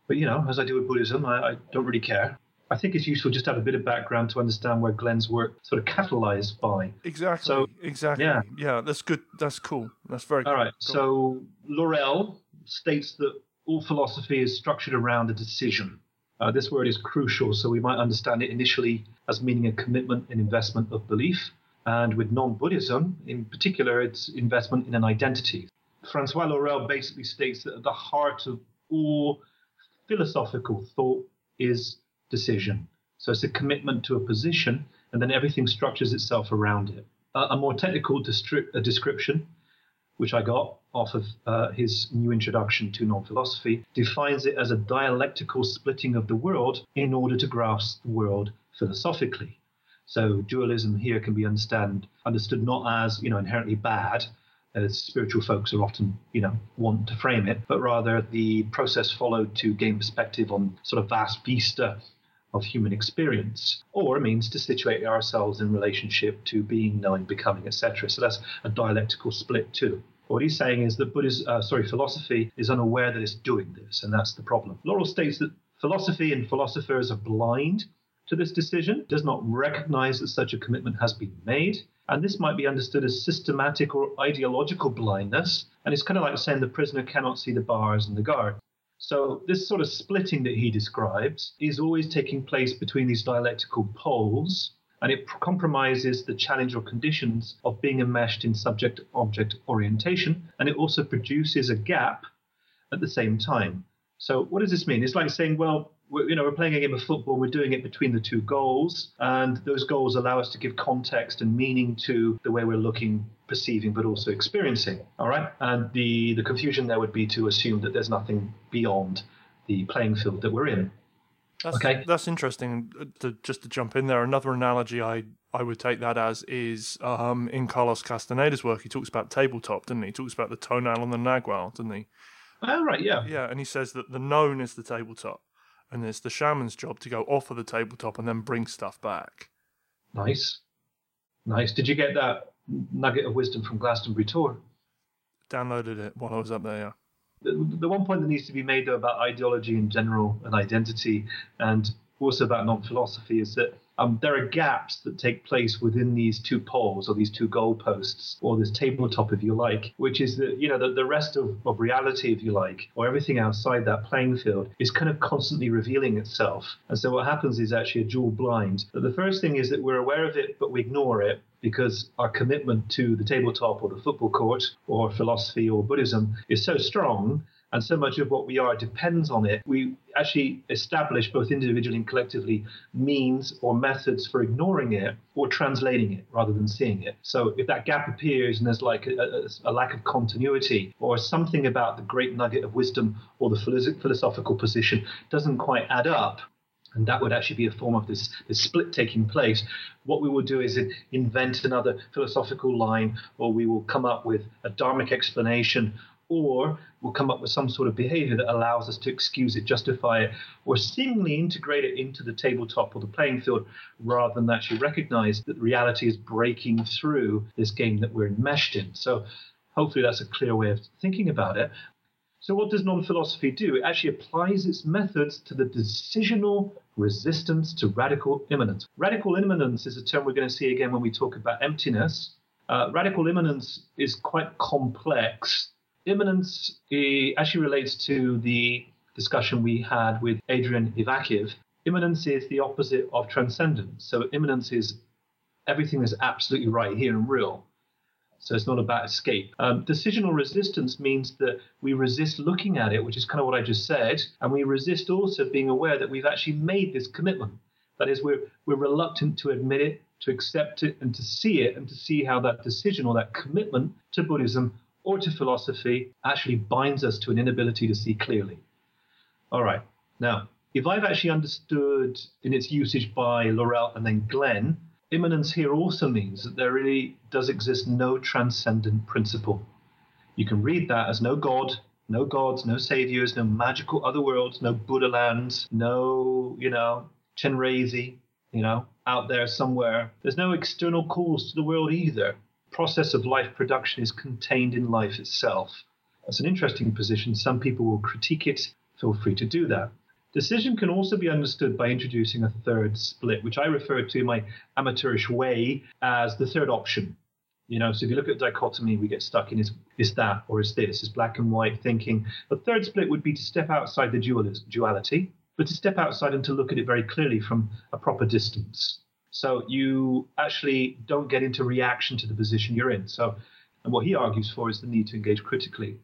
but you know, as I do with Buddhism, I, I don't really care. I think it's useful just to have a bit of background to understand where Glenn's work sort of catalyzed by. Exactly. So exactly. Yeah. Yeah. That's good. That's cool. That's very. All cool. right. So Laruelle states that all philosophy is structured around a decision. Uh, this word is crucial, so we might understand it initially as meaning a commitment and investment of belief. And with non Buddhism, in particular, it's investment in an identity. Francois Laruelle basically states that at the heart of all philosophical thought is decision. So it's a commitment to a position, and then everything structures itself around it. Uh, a more technical distri- description, which I got off of uh, his new introduction to non philosophy, defines it as a dialectical splitting of the world in order to grasp the world philosophically. So dualism here can be understand, understood not as you know inherently bad, as spiritual folks are often you know want to frame it, but rather the process followed to gain perspective on sort of vast vista of human experience, or a means to situate ourselves in relationship to being, knowing, becoming, etc. So that's a dialectical split too. What he's saying is that Buddhist, uh, sorry, philosophy is unaware that it's doing this, and that's the problem. Laruelle states that philosophy and philosophers are blind to this decision, does not recognize that such a commitment has been made, and this might be understood as systematic or ideological blindness. And it's kind of like saying the prisoner cannot see the bars and the guard. So, this sort of splitting that he describes is always taking place between these dialectical poles and it compromises the challenge or conditions of being enmeshed in subject object orientation, and it also produces a gap at the same time. So, what does this mean? It's like saying, well, we're, you know, we're playing a game of football, we're doing it between the two goals, and those goals allow us to give context and meaning to the way we're looking, perceiving, but also experiencing. All right, and the the confusion there would be to assume that there's nothing beyond the playing field that we're in. That's, okay, that's interesting. To, just to jump in there, another analogy I I would take that as is um, in Carlos Castaneda's work. He talks about tabletop, doesn't he? He talks about the tonal and the nagual, doesn't he? Oh right, yeah, yeah. And he says that the known is the tabletop, and it's the shaman's job to go off of the tabletop and then bring stuff back. Nice, nice. Did you get that nugget of wisdom from Glastonbury Tor? Downloaded it while I was up there. Yeah the, the one point that needs to be made though about ideology in general and identity, and also about non-philosophy, is that um, there are gaps that take place within these two poles or these two goalposts or this tabletop, if you like, which is that you know the, the rest of, of reality, if you like, or everything outside that playing field is kind of constantly revealing itself. And so what happens is actually a dual blind. But the first thing is that we're aware of it, but we ignore it because our commitment to the tabletop or the football court or philosophy or Buddhism is so strong and so much of what we are depends on it. We actually establish, both individually and collectively, means or methods for ignoring it or translating it rather than seeing it. So if that gap appears and there's like a, a, a lack of continuity or something about the great nugget of wisdom or the philosophical position doesn't quite add up, and that would actually be a form of this, this split taking place. What we will do is invent another philosophical line, or we will come up with a dharmic explanation or we'll come up with some sort of behavior that allows us to excuse it, justify it, or seemingly integrate it into the tabletop or the playing field rather than actually recognize that reality is breaking through this game that we're enmeshed in. So hopefully that's a clear way of thinking about it. So, what does non philosophy do? It actually applies its methods to the decisional resistance to radical immanence. Radical immanence is a term we're going to see again when we talk about emptiness. Uh, radical immanence is quite complex immanence actually relates to the discussion we had with Adrian Ivakhiv. Immanence is the opposite of transcendence. So immanence is everything is absolutely right here and real. So it's not about escape. Um, decisional resistance means that we resist looking at it, which is kind of what I just said, and we resist also being aware that we've actually made this commitment. That is, we're, we're reluctant to admit it, to accept it, and to see it, and to see how that decision or that commitment to Buddhism or to philosophy actually binds us to an inability to see clearly. All right. Now, if I've actually understood in its usage by Laruelle and then Glenn, immanence here also means that there really does exist no transcendent principle. You can read that as no God, no gods, no saviors, no magical other worlds, no Buddha lands, no, you know, Chenrezig, you know, out there somewhere. There's no external cause to the world either. Process of life production is contained in life itself. That's an interesting position. Some people will critique it. Feel free to do that. Decision can also be understood by introducing a third split, which I refer to in my amateurish way as the third option. You know, so if you look at dichotomy, we get stuck in is is that or is this, is black and white thinking. The third split would be to step outside the duality, but to step outside and to look at it very clearly from a proper distance. So you actually don't get into reaction to the position you're in. So, and what he argues for is the need to engage critically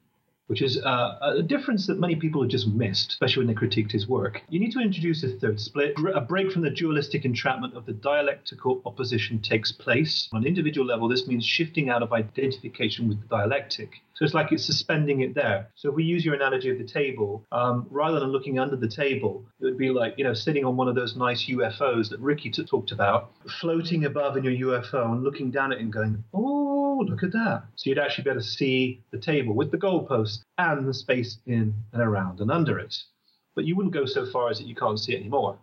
which is uh, a difference that many people have just missed, especially when they critiqued his work. You need to introduce a third split. A break from the dualistic entrapment of the dialectical opposition takes place. On an individual level, this means shifting out of identification with the dialectic. So it's like it's suspending it there. So if we use your analogy of the table, um, rather than looking under the table, it would be like, you know, sitting on one of those nice UFOs that Ricky t- talked about, floating above in your UFO and looking down at it and going, oh, look at that. So you'd actually be able to see the table with the goalposts and the space in and around and under it. But you wouldn't go so far as that you can't see it anymore.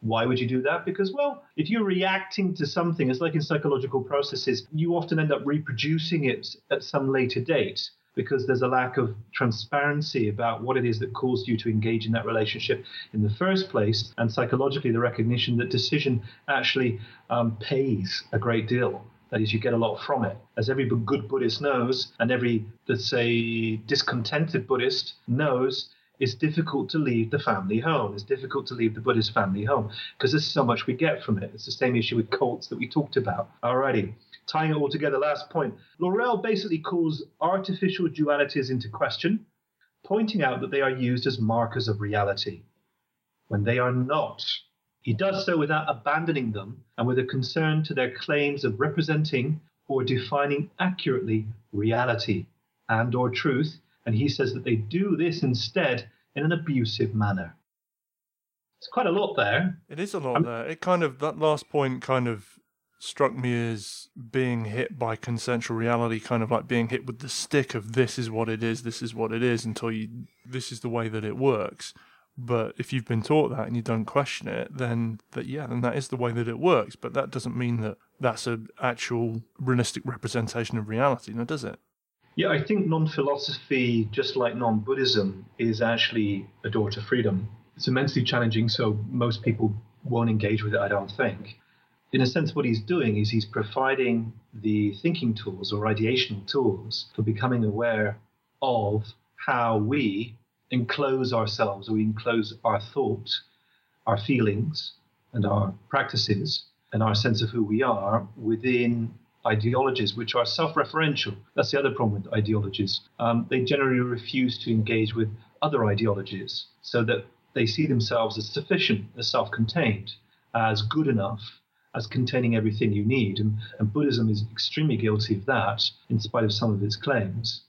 Why would you do that? Because, well, if you're reacting to something, it's like in psychological processes, you often end up reproducing it at some later date because there's a lack of transparency about what it is that caused you to engage in that relationship in the first place. And psychologically, the recognition that decision actually um, pays a great deal. That is, you get a lot from it. As every good Buddhist knows, and every, let's say, discontented Buddhist knows, it's difficult to leave the family home. It's difficult to leave the Buddhist family home because there's so much we get from it. It's the same issue with cults that we talked about already. Tying it all together, last point. Laruelle basically calls artificial dualities into question, pointing out that they are used as markers of reality when they are not. He does so without abandoning them and with a concern to their claims of representing or defining accurately reality and or truth, and he says that they do this instead in an abusive manner. It's quite a lot there. It is a lot um, there. It kind of that last point kind of struck me as being hit by consensual reality, kind of like being hit with the stick of this is what it is, this is what it is, until you this is the way that it works. But if you've been taught that and you don't question it, then that yeah, then that is the way that it works. But that doesn't mean that that's an actual realistic representation of reality, does it? Yeah, I think non-philosophy, just like non-Buddhism, is actually a door to freedom. It's immensely challenging, so most people won't engage with it. I don't think. In a sense, what he's doing is he's providing the thinking tools or ideational tools for becoming aware of how we enclose ourselves, or we enclose our thoughts, our feelings, and our practices, and our sense of who we are within ideologies which are self referential. That's the other problem with ideologies. Um, they generally refuse to engage with other ideologies so that they see themselves as sufficient, as self contained, as good enough, as containing everything you need. And, and Buddhism is extremely guilty of that, in spite of some of its claims.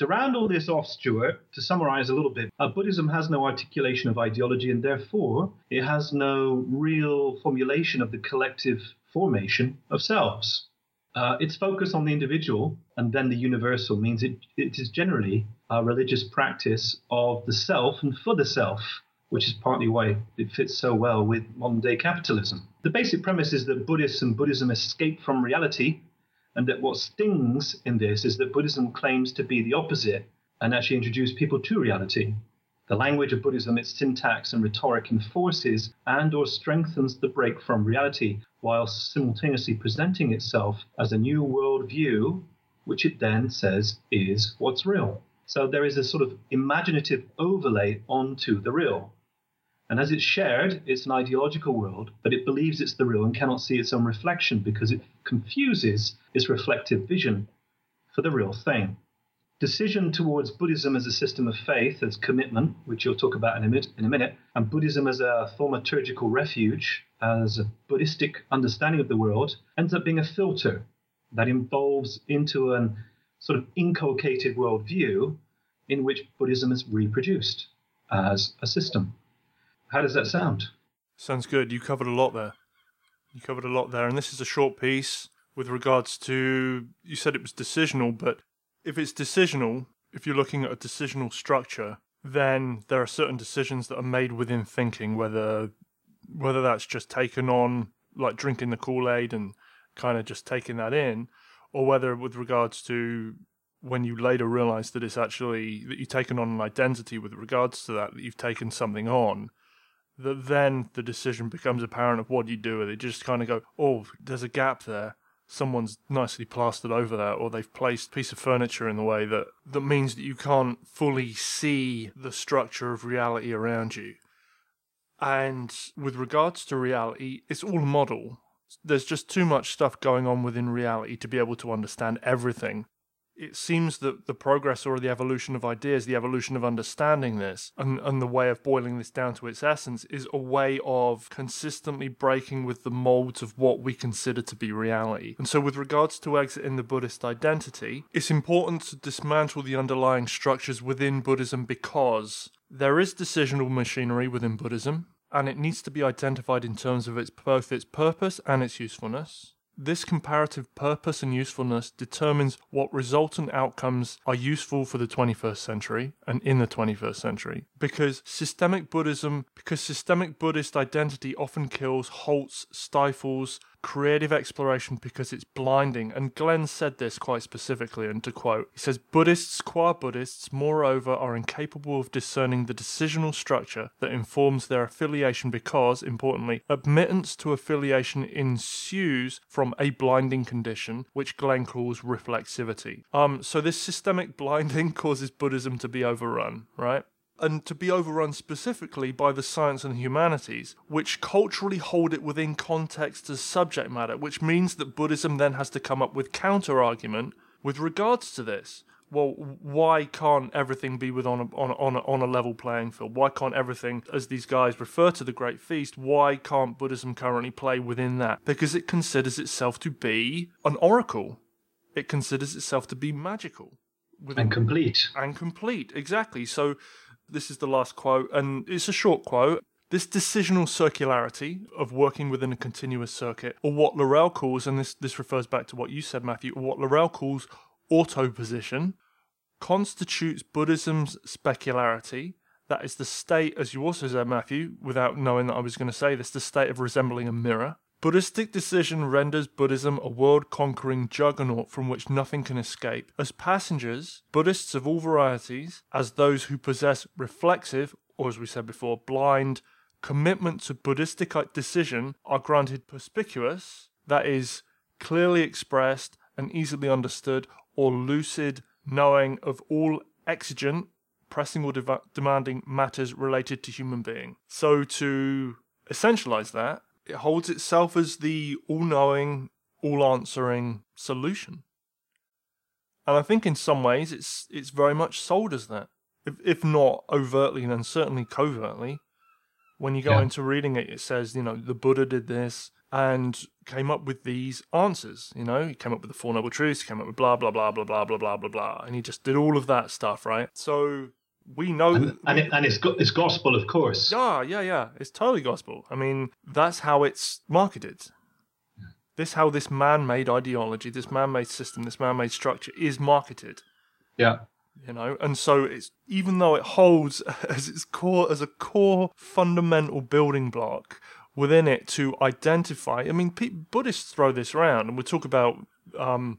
To round all this off, Stuart, to summarize a little bit, uh, Buddhism has no articulation of ideology and therefore it has no real formulation of the collective formation of selves. Uh, its focus on the individual and then the universal means it, it is generally a religious practice of the self and for the self, which is partly why it fits so well with modern day capitalism. The basic premise is that Buddhists and Buddhism escape from reality and that what stings in this is that Buddhism claims to be the opposite and actually introduce people to reality. The language of Buddhism, its syntax and rhetoric enforces and or strengthens the break from reality while simultaneously presenting itself as a new world view, which it then says is what's real. So there is a sort of imaginative overlay onto the real. And as it's shared, it's an ideological world, but it believes it's the real and cannot see its own reflection because it confuses its reflective vision. for the real thing. Decision towards Buddhism as a system of faith, as commitment, which you'll talk about in a, minute, in a minute, and Buddhism as a thaumaturgical refuge, as a Buddhistic understanding of the world, ends up being a filter that evolves into an sort of inculcated worldview in which Buddhism is reproduced as a system. How does that sound? Sounds good. You covered a lot there. You covered a lot there, and this is a short piece with regards to. You said it was decisional, but if it's decisional, if you're looking at a decisional structure, then there are certain decisions that are made within thinking, whether whether that's just taken on like drinking the Kool Aid and kind of just taking that in, or whether with regards to when you later realize that it's actually that you've taken on an identity with regards to that, that you've taken something on, that then the decision becomes apparent of what you do with it. You just kind of go, oh, there's a gap there. Someone's nicely plastered over that, or they've placed a piece of furniture in the way that, that means that you can't fully see the structure of reality around you. And with regards to reality, it's all a model. There's just too much stuff going on within reality to be able to understand everything it seems that the progress or the evolution of ideas, the evolution of understanding this, and, and the way of boiling this down to its essence is a way of consistently breaking with the molds of what we consider to be reality. And so, with regards to exiting the Buddhist identity, it's important to dismantle the underlying structures within Buddhism because there is decisional machinery within Buddhism, and it needs to be identified in terms of its both its purpose and its usefulness. This comparative purpose and usefulness determines what resultant outcomes are useful for the 21st century and in the 21st century. Because systemic Buddhism, because systemic Buddhist identity often kills, halts, stifles, creative exploration because it's blinding. And Glenn said this quite specifically, and to quote, he says, Buddhists, qua Buddhists, moreover, are incapable of discerning the decisional structure that informs their affiliation because, importantly, admittance to affiliation ensues from a blinding condition, which Glenn calls reflexivity. Um, so this systemic blinding causes Buddhism to be overrun, right? And to be overrun specifically by the science and humanities, which culturally hold it within context as subject matter, which means that Buddhism then has to come up with counter argument with regards to this. Well, why can't everything be with on a, on a, on a, on a level playing field? Why can't everything, as these guys refer to the Great Feast, why can't Buddhism currently play within that? Because it considers itself to be an oracle. It considers itself to be magical. And complete. And complete, exactly. So this is the last quote, and it's a short quote. This decisional circularity of working within a continuous circuit, or what Laruelle calls, and this, this refers back to what you said, Matthew, or what Laruelle calls autoposition, constitutes Buddhism's specularity. That is the state, as you also said, Matthew, without knowing that I was going to say this, the state of resembling a mirror. Buddhistic decision renders Buddhism a world conquering juggernaut from which nothing can escape. As passengers, Buddhists of all varieties, as those who possess reflexive, or as we said before, blind, commitment to Buddhistic decision, are granted perspicuous, that is, clearly expressed and easily understood, or lucid knowing of all exigent, pressing or de- demanding matters related to human being. So to essentialize that, it holds itself as the all knowing, all answering solution. And I think in some ways it's it's very much sold as that. If if not overtly, then certainly covertly. When you go yeah. into reading it, it says, you know, the Buddha did this and came up with these answers. You know, he came up with the Four Noble Truths, he came up with blah blah blah blah blah blah blah blah blah, and he just did all of that stuff, right? So we know and, and, it, and it's it's gospel of course. Yeah yeah yeah. It's totally gospel. I mean that's how it's marketed. This how this man-made ideology this man-made system this man-made structure is marketed. Yeah. You know and so it's even though it holds as its core as a core fundamental building block within it to identify i mean buddhists throw this around and we talk about um,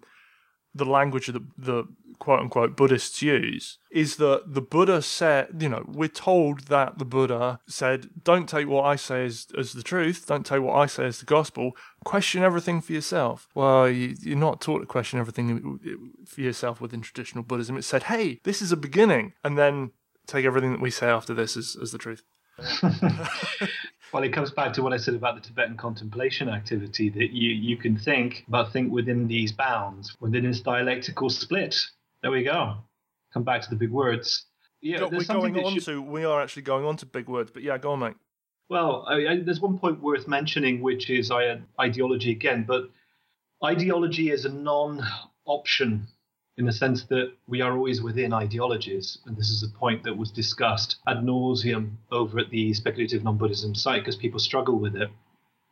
the language that the, quote unquote Buddhists use is that the Buddha said, you know, we're told that the Buddha said, don't take what I say as, as the truth, don't take what I say as the gospel, question everything for yourself. Well, you, you're not taught to question everything for yourself within traditional Buddhism. It said, hey, this is a beginning, and then take everything that we say after this as, as the truth. well, it comes back to what I said about the Tibetan contemplation activity that you, you can think, but think within these bounds, within this dialectical split. There we go. Come back to the big words. Yeah, we're going on should... to, we are actually going on to big words, but yeah, go on, mate. Well, I, I, there's one point worth mentioning, which is ideology again, but ideology is a non option in the sense that we are always within ideologies. And this is a point that was discussed ad nauseum over at the speculative non Buddhism site because people struggle with it,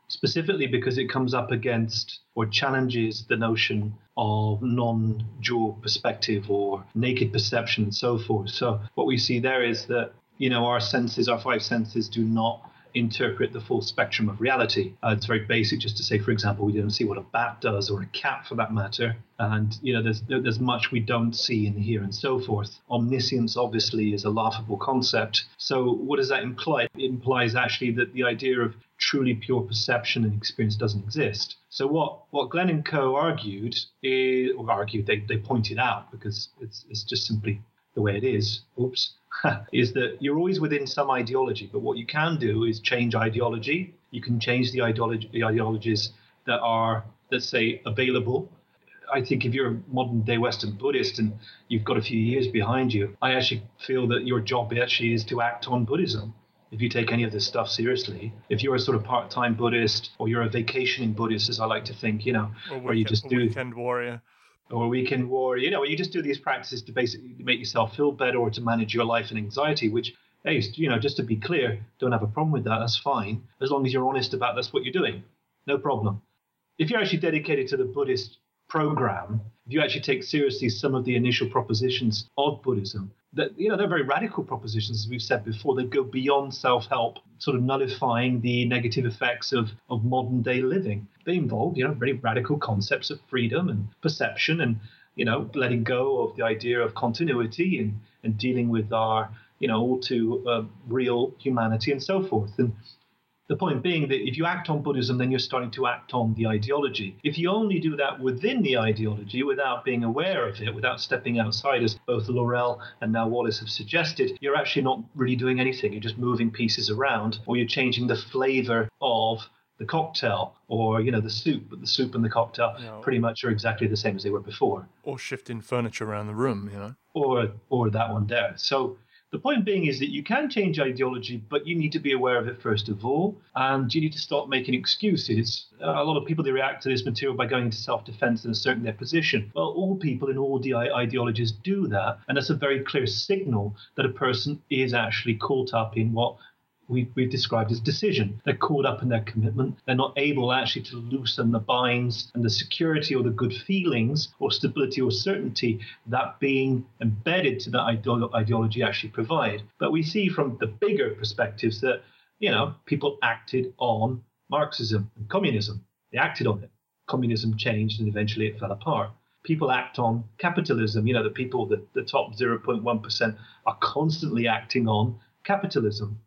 specifically because it comes up against or challenges the notion of non dual perspective or naked perception and so forth. So, what we see there is that, you know, our senses, our five senses, do not interpret the full spectrum of reality. Uh, it's very basic just to say, for example, we don't see what a bat does or a cat for that matter. And, you know, there's, there's much we don't see in here and so forth. Omniscience obviously is a laughable concept. So what does that imply? It implies actually that the idea of truly pure perception and experience doesn't exist. So what, what Glenn and Co argued is, or argued, they, they pointed out because it's, it's just simply the way it is. Oops is that you're always within some ideology, but what you can do is change ideology. You can change the, ideology, the ideologies that are, let's say, available. I think if you're a modern day Western Buddhist and you've got a few years behind you, I actually feel that your job actually is to act on Buddhism. If you take any of this stuff seriously, if you're a sort of part-time Buddhist or you're a vacationing Buddhist, as I like to think, you know, or where you just do weekend warrior, or a weekend war. You know, you just do these practices to basically make yourself feel better or to manage your life and anxiety, which, hey, you know, just to be clear, don't have a problem with that. That's fine. As long as you're honest about that's what you're doing. No problem. If you're actually dedicated to the Buddhist program, if you actually take seriously some of the initial propositions of Buddhism, that you know they're very radical propositions, as we've said before. They go beyond self-help, sort of nullifying the negative effects of, of modern day living. They involve, you know, very radical concepts of freedom and perception and, you know, letting go of the idea of continuity and, and dealing with our, you know, all too uh, real humanity and so forth. And the point being that if you act on Buddhism, then you're starting to act on the ideology. If you only do that within the ideology without being aware of it, without stepping outside, as both Laruelle and now Wallis have suggested, you're actually not really doing anything. You're just moving pieces around or you're changing the flavor of the cocktail or you know the soup but the soup and the cocktail you know, pretty much are exactly the same as they were before or shifting furniture around the room you know or or that one there so the point being is that you can change ideology, but you need to be aware of it first of all, and you need to stop making excuses. A lot of people they react to this material by going into self-defense and asserting their position. Well, all people in all the ideologies do that, and that's a very clear signal that a person is actually caught up in what we've, we've described as decision. They're caught up in their commitment. They're not able actually to loosen the binds and the security or the good feelings or stability or certainty that being embedded to that ideology actually provide. But we see from the bigger perspectives that, you know, people acted on Marxism and communism. They acted on it. Communism changed and eventually it fell apart people act on capitalism. You know, the people, the, the top 0.1% are constantly acting on capitalism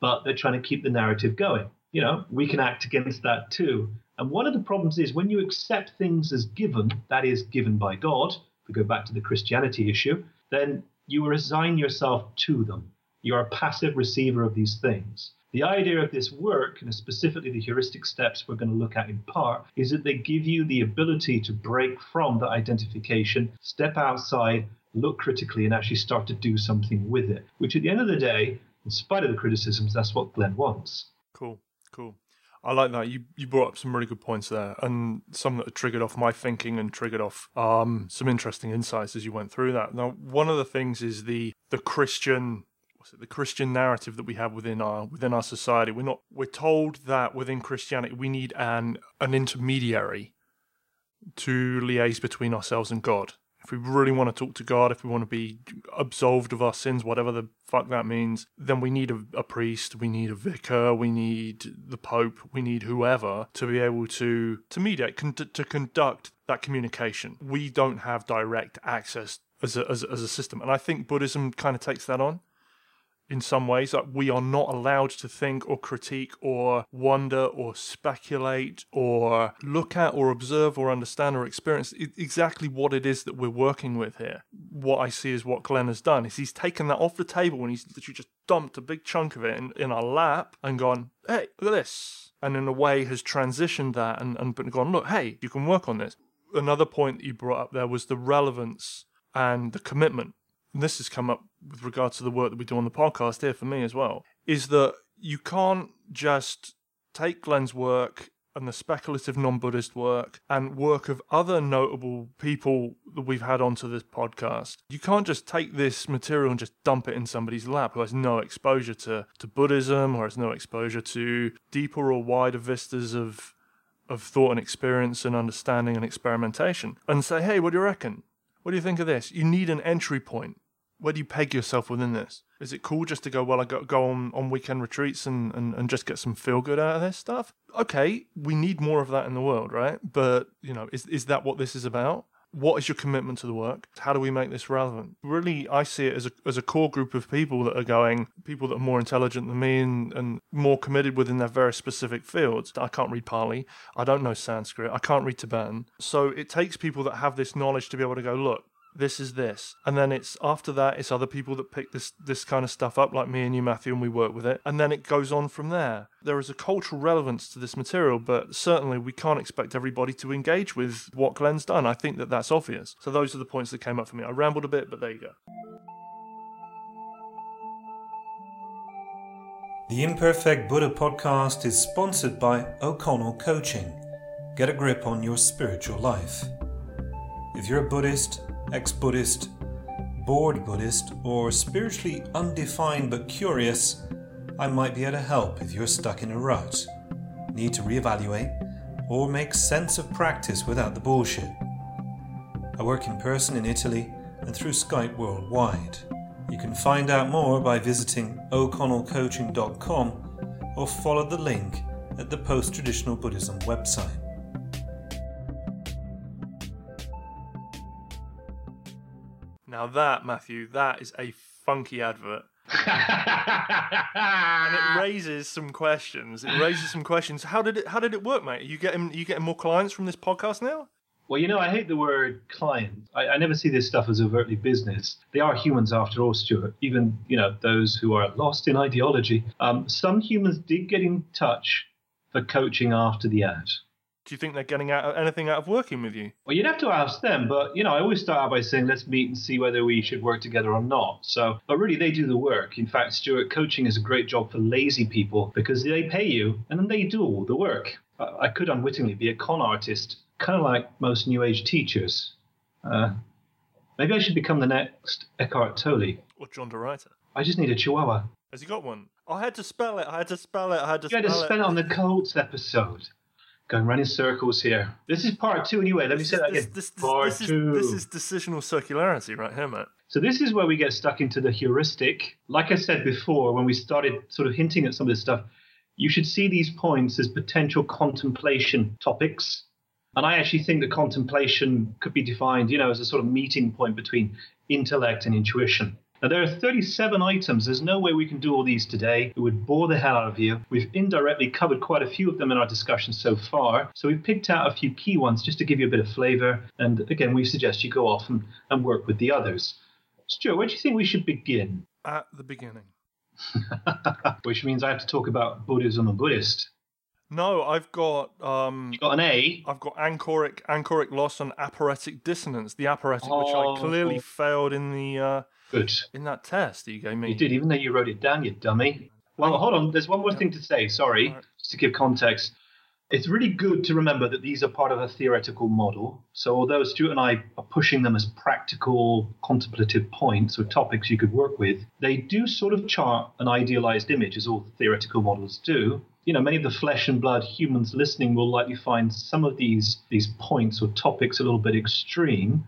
but they're trying to keep the narrative going. You know, we can act against that too. And one of the problems is when you accept things as given, that is, given by God, if we go back to the Christianity issue, then you resign yourself to them. You're a passive receiver of these things. The idea of this work, and specifically the heuristic steps we're going to look at in part, is that they give you the ability to break from the identification, step outside, look critically, and actually start to do something with it, which at the end of the day in spite of the criticisms, that's what Glenn wants. Cool, cool. I like that. You you brought up some really good points there, and some that triggered off my thinking and triggered off um, some interesting insights as you went through that. Now, one of the things is the the Christian what's it, the Christian narrative that we have within our within our society. We're not we're told that within Christianity we need an an intermediary to liaise between ourselves and God if we really want to talk to God, if we want to be absolved of our sins, whatever the fuck that means, then we need a, a, priest, we need a vicar, we need the Pope, we need whoever to be able to to mediate, con- to conduct that communication. We don't have direct access as a, as, as a system, and I think Buddhism kind of takes that on. In some ways. Like we are not allowed to think or critique or wonder or speculate or look at or observe or understand or experience exactly what it is that we're working with here. What I see is what Glenn has done is he's taken that off the table and he's literally just dumped a big chunk of it in, in our lap and gone, hey, look at this. And in a way has transitioned that and, and gone, look, hey, you can work on this. Another point that you brought up there was the relevance and the commitment and this has come up with regard to the work that we do on the podcast here for me as well, is that you can't just take Glenn's work and the speculative non Buddhist work and work of other notable people that we've had onto this podcast. You can't just take this material and just dump it in somebody's lap who has no exposure to, to Buddhism or has no exposure to deeper or wider vistas of of thought and experience and understanding and experimentation and say, hey, what do you reckon? What do you think of this? You need an entry point. Where do you peg yourself within this? Is it cool just to go, well, I got go on, on weekend retreats and, and, and just get some feel good out of this stuff? Okay, we need more of that in the world, right? But, you know, is, is that what this is about? what is your commitment to the work? How do we make this relevant? Really, I see it as a, as a core group of people that are going, people that are more intelligent than me and, and more committed within their very specific fields. I can't read Pali. I don't know Sanskrit. I can't read Tibetan. So it takes people that have this knowledge to be able to go, look, this is this. And then it's after that it's other people that pick this this kind of stuff up like me and you matthew and we work with it. And then it goes on from there. There is a cultural relevance to this material but certainly we can't expect everybody to engage with what glenn's done. I think that that's obvious. So those are the points that came up for me. I rambled a bit but there you go. The imperfect buddha podcast is sponsored by o'connell coaching. Get a grip on your spiritual life. If you're a buddhist ex Buddhist, bored Buddhist, or spiritually undefined but curious, I might be able to help if you're stuck in a rut, need to reevaluate, or make sense of practice without the bullshit. I work in person in Italy and through Skype worldwide. You can find out more by visiting o'connellcoaching.com or follow the link at the Post Traditional Buddhism website. Now that Matthew, that is a funky advert. and it raises some questions. It raises some questions. How did it? How did it work, mate? Are you getting? Are you getting more clients from this podcast now? Well, you know, I hate the word client. I, I, never see this stuff as overtly business. They are humans after all, Stuart. Even you know those who are lost in ideology. Um, some humans did get in touch for coaching after the ad do you think they're getting out anything out of working with you? Well, you'd have to ask them, but you know, I always start out by saying let's meet and see whether we should work together or not. So, but really, they do the work. In fact, Stuart, coaching is a great job for lazy people because they pay you and then they do all the work. I could unwittingly be a con artist, kind of like most New Age teachers. Uh, maybe I should become the next Eckhart Tolle or John de Ruiter. I just need a Chihuahua. Has he got one? I had to spell it. I had to spell it. I had to. You had to spell it on the Colts episode going around in circles here. This is part two anyway. Let me say that again. This, this, part this two. This is decisional circularity right here, mate. So this is where we get stuck into the heuristic. Like I said before, when we started sort of hinting at some of this stuff, you should see these points as potential contemplation topics. And I actually think that contemplation could be defined, you know, as a sort of meeting point between intellect and intuition. Now, there are 37 items. There's no way we can do all these today. It would bore the hell out of you. We've indirectly covered quite a few of them in our discussion so far. So we've picked out a few key ones just to give you a bit of flavor. And again, we suggest you go off and, and work with the others. Stuart, where do you think we should begin? At the beginning. Which means I have to talk about Buddhism and Buddhist. No, I've got um you got an A. I've got anchoric anchoric loss and aporetic dissonance. The aporetic, oh. which I oh. clearly failed in the uh, Good. In that test that you gave me. You did, even though you wrote it down, you dummy. Well, hold on. There's one more thing to say. Sorry, right. just to give context. It's really good to remember that these are part of a theoretical model. So, although Stuart and I are pushing them as practical, contemplative points or topics you could work with, they do sort of chart an idealized image, as all theoretical models do. You know, many of the flesh and blood humans listening will likely find some of these these points or topics a little bit extreme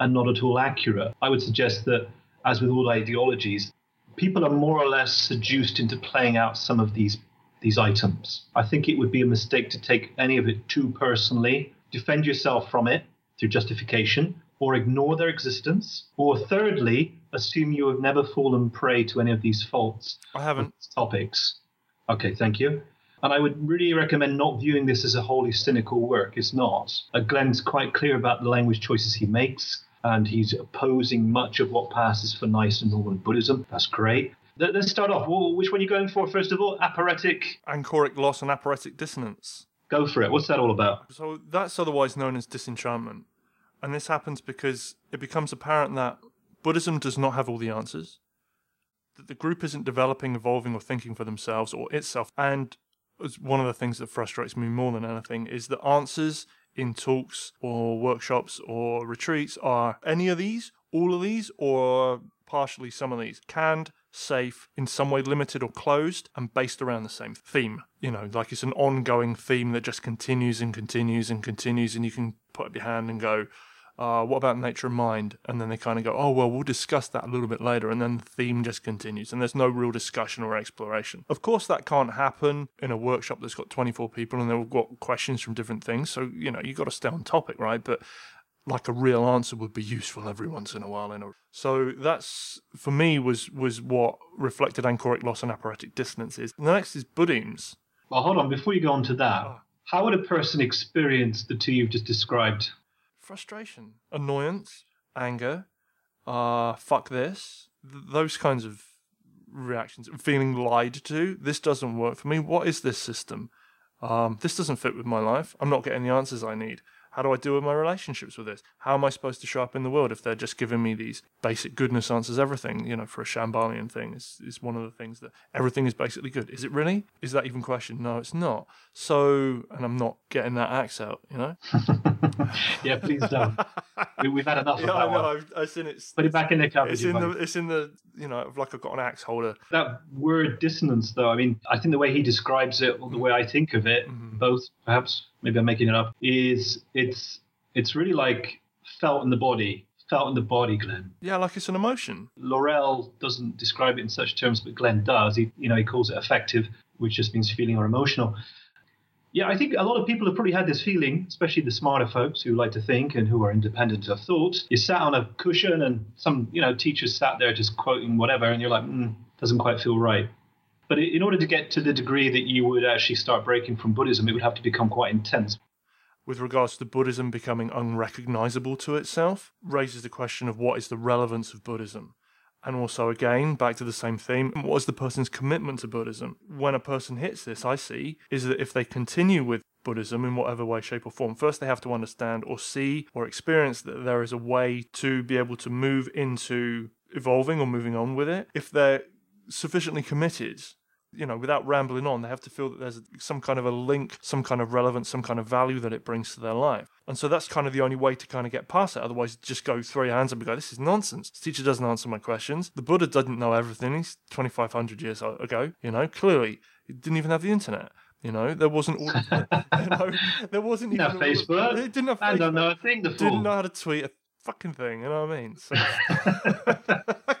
and not at all accurate. I would suggest that as with all ideologies, people are more or less seduced into playing out some of these these items. I think it would be a mistake to take any of it too personally. Defend yourself from it through justification, or ignore their existence. Or thirdly, assume you have never fallen prey to any of these faults. I haven't. Topics. Okay, thank you. And I would really recommend not viewing this as a wholly cynical work. It's not. Uh, Glenn's quite clear about the language choices he makes, and he's opposing much of what passes for nice and normal Buddhism. That's great. Let's start off. Well, which one are you going for first of all? Aporetic. Anchoric loss and aporetic dissonance. Go for it. What's that all about? So that's otherwise known as disenchantment. And this happens because it becomes apparent that Buddhism does not have all the answers, that the group isn't developing, evolving, or thinking for themselves or itself. And one of the things that frustrates me more than anything is that answers in talks or workshops or retreats are any of these, all of these, or partially some of these. Canned, safe, in some way limited or closed, and based around the same theme. You know, like it's an ongoing theme that just continues and continues and continues, and you can put up your hand and go, uh, what about nature and mind? And then they kind of go, oh, well, we'll discuss that a little bit later. And then the theme just continues, and there's no real discussion or exploration. Of course, that can't happen in a workshop that's got 24 people and they've got questions from different things. So, you know, you've got to stay on topic, right? But like a real answer would be useful every once in a while. In a... So that's, for me, was was what reflected anchoric loss and aporetic dissonance is. And the next is Buddhemes. Well, hold on. Before you go on to that, oh. how would a person experience the two you've just described? Frustration, annoyance, anger, uh, fuck this, th- those kinds of reactions, feeling lied to. This doesn't work for me. What is this system? Um, this doesn't fit with my life. I'm not getting the answers I need. How do I deal with my relationships with this? How am I supposed to show up in the world if they're just giving me these basic goodness answers everything? You know, for a Shambhalian thing is, is one of the things that everything is basically good. Is it really? Is that even question? No, it's not. So, and I'm not getting that axe out, you know? yeah, please don't. we, have had enough yeah, of that I know. one. I've, I've seen it. Put it back in the cupboard. It's in the. It's in the. You know, like I've got an axe holder. That word dissonance, though. I mean, I think the way he describes it, or the way I think of it, mm-hmm. both perhaps maybe I'm making it up, is it's it's really like felt in the body. Felt in the body, Glenn. Yeah, like it's an emotion. Laruelle doesn't describe it in such terms, but Glenn does. He, you know, he calls it affective, which just means feeling or emotional. Yeah, I think a lot of people have probably had this feeling, especially the smarter folks who like to think and who are independent of thought. You sat on a cushion and some, you know, teachers sat there just quoting whatever, and you're like, mm, doesn't quite feel right. But in order to get to the degree that you would actually start breaking from Buddhism, it would have to become quite intense with regards to Buddhism becoming unrecognizable to itself raises the question of what is the relevance of Buddhism. And also, again, back to the same theme, what is the person's commitment to Buddhism? When a person hits this, I see, is that if they continue with Buddhism in whatever way, shape, or form, first they have to understand or see or experience that there is a way to be able to move into evolving or moving on with it. If they're sufficiently committed you know, without rambling on, they have to feel that there's some kind of a link, some kind of relevance, some kind of value that it brings to their life. And so that's kind of the only way to kind of get past it. Otherwise, just go throw your hands up and go, this is nonsense. This teacher doesn't answer my questions. The Buddha doesn't know everything. He's 2,500 years ago, you know, clearly. He didn't even have the internet. You know, there wasn't all. you know, there wasn't even. Didn't Facebook. It didn't have. Facebook. I don't know a thing. The didn't know how to tweet a fucking thing. You know what I mean? So.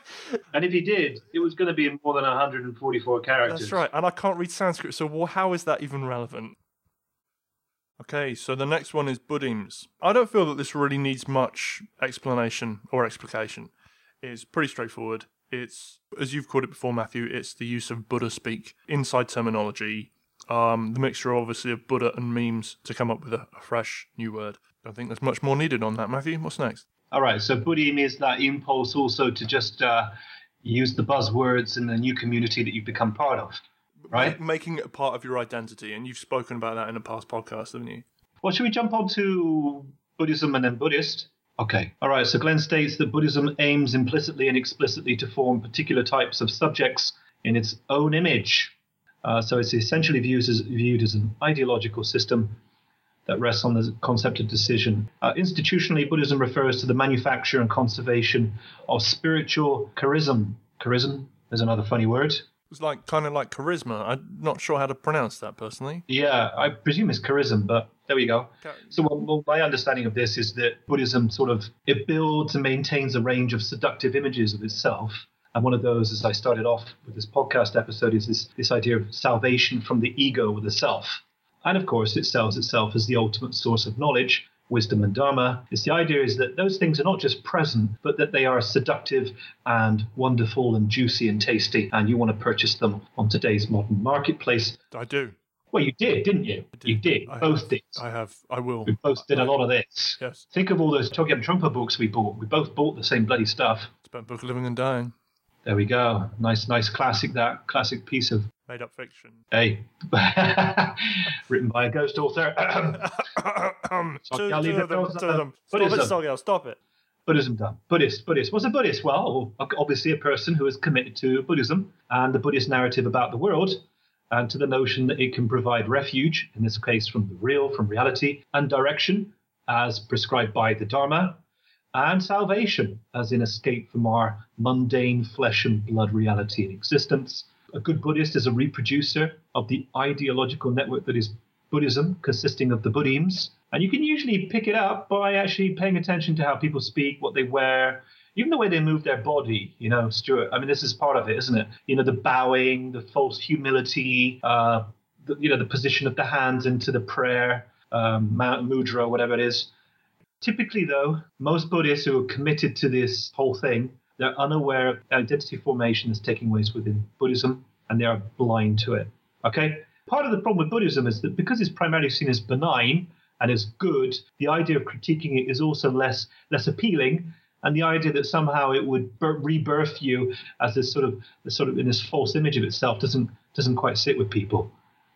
and if he did, it was going to be in more than 144 characters. That's right. And I can't read Sanskrit, so how is that even relevant? Okay, so the next one is Buddhemes. I don't feel that this really needs much explanation or explication. It's pretty straightforward. It's, as you've called it before, Matthew, it's the use of Buddha speak inside terminology, um, the mixture, obviously, of Buddha and memes to come up with a, a fresh new word. I think there's much more needed on that, Matthew. What's next? All right. So Buddhemes is that impulse also to just uh, use the buzzwords in the new community that you've become part of, right? Making it a part of your identity, and you've spoken about that in a past podcast, haven't you? Well, should we jump on to Buddhism and then Buddhist? Okay. All right. So Glenn states that Buddhism aims implicitly and explicitly to form particular types of subjects in its own image. Uh, so it's essentially viewed as, viewed as an ideological system that rests on the concept of decision. Uh, institutionally, Buddhism refers to the manufacture and conservation of spiritual charism. Charism is another funny word. It's like kind of like charisma. I'm not sure how to pronounce that personally. Yeah, I presume it's charism, but there we go. Okay. So, well, my understanding of this is that Buddhism sort of it builds and maintains a range of seductive images of itself. And one of those, as I started off with this podcast episode, is this, this idea of salvation from the ego or the self. And of course, it sells itself as the ultimate source of knowledge, wisdom and dharma It's the idea is that those things are not just present, but that they are seductive and wonderful and juicy and tasty, and you want to purchase them on today's modern marketplace. I do. Well, you did, didn't you? Did. You did. I both have. did. I have. I will. We both did a lot of this. Yes. Think of all those Chögyam Trungpa books we bought. We both bought the same bloody stuff. About book of living and dying. There we go. Nice, nice classic. That classic piece of Made up fiction. hey, written by a ghost author. Sorry, I'll leave it them, for- to them. Stop Buddhism. it, stop it. Buddhism done. Buddhist, Buddhist. What's a Buddhist? Well, obviously a person who is committed to Buddhism and the Buddhist narrative about the world and to the notion that it can provide refuge, in this case from the real, from reality, and direction as prescribed by the Dharma, and salvation as in escape from our mundane flesh and blood reality and existence. A good Buddhist is a reproducer of the ideological network that is Buddhism, consisting of the Buddhemes. And you can usually pick it up by actually paying attention to how people speak, what they wear, even the way they move their body. You know, Stuart. I mean, this is part of it, isn't it? You know, the bowing, the false humility, uh, the, you know, the position of the hands into the prayer, um, Mount Mudra, whatever it is. Typically, though, most Buddhists who are committed to this whole thing, they're unaware of identity formation that's taking place within Buddhism, and they are blind to it. Okay. Part of the problem with Buddhism is that because it's primarily seen as benign and as good, the idea of critiquing it is also less less appealing, and the idea that somehow it would bir- rebirth you as this sort of this sort of in this false image of itself doesn't doesn't quite sit with people.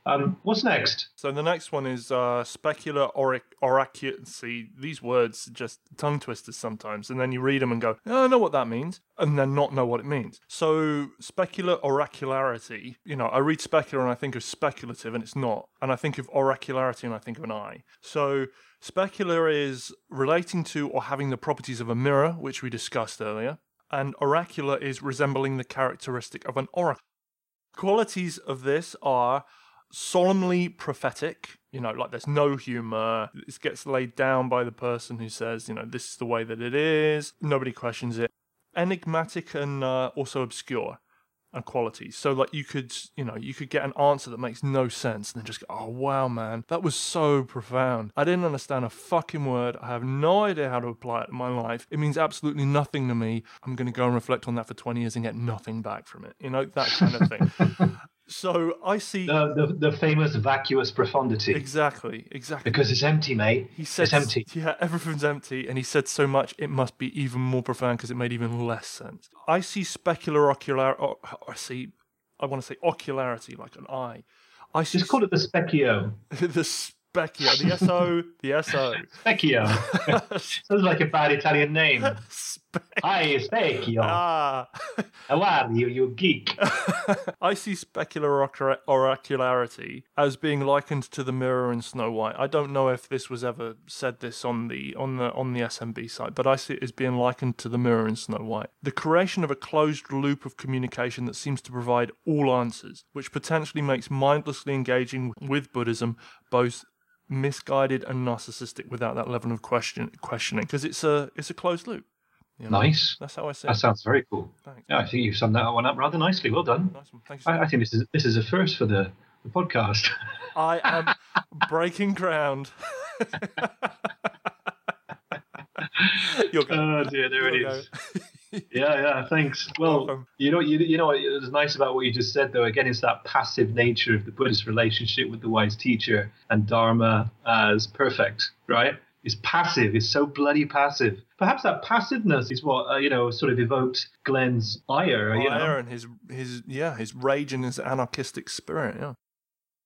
Um, what's next? So the next one is uh, specular orac- oracu- these words just tongue twisters sometimes, and then you read them and go, oh, "I know what that means," and then not know what it means. So specular oracularity. You know, I read specular and I think of speculative, and it's not. And I think of oracularity and I think of an eye. So specular is relating to or having the properties of a mirror, which we discussed earlier, and oracular is resembling the characteristic of an oracle. Qualities of this are solemnly prophetic. You know, like there's no humor. It gets laid down by the person who says, you know, this is the way that it is. Nobody questions it. Enigmatic and uh, also obscure and qualities. So like you could, you know, you could get an answer that makes no sense and then just go, oh wow, man, that was so profound. I didn't understand a fucking word. I have no idea how to apply it in my life. It means absolutely nothing to me. I'm going to go and reflect on that for 20 years and get nothing back from it. You know, that kind of thing. so I see The, the, the famous vacuous profundity. exactly, exactly. Because it's empty, mate. He said, it's empty. Yeah, everything's empty, and he said so much it must be even more profound because it made even less sense. I see specular ocular. Or, I see. I want to say ocularity, like an eye. I see Just call it the specchio. the specchio, the so, the so. Specchio. Sounds like a bad Italian name. Spe- Hi, specchio. ah, How are you, you geek? I see specular oracularity as being likened to the mirror in Snow White. I don't know if this was ever said this on the on the on the SNB site, but I see it as being likened to the mirror in Snow White. The creation of a closed loop of communication that seems to provide all answers, which potentially makes mindlessly engaging with Buddhism both misguided and narcissistic without that level of question questioning because it's a it's a closed loop. You know? Nice. That's how I see That it. sounds very cool. Thanks. Yeah, I think you've summed that one up rather nicely. Well done. Nice one. Thanks. so I, I think this is this is a first for the, the podcast. I am breaking ground. You're go. oh dear, there You're it go. is. Yeah, yeah, thanks. Well, Welcome. you know, you, you know what is nice about what you just said, though. Again, it's that passive nature of the Buddhist relationship with the wise teacher and Dharma as perfect, right? It's passive. It's so bloody passive. Perhaps that passiveness is what uh, you know sort of evoked Glenn's ire. you know? And his his yeah his rage and his anarchistic spirit. Yeah.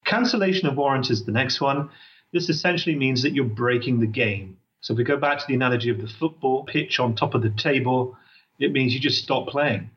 Cancellation of warrant is the next one. This essentially means that you're breaking the game. So if we go back to the analogy of the football pitch on top of the table, it means you just stop playing.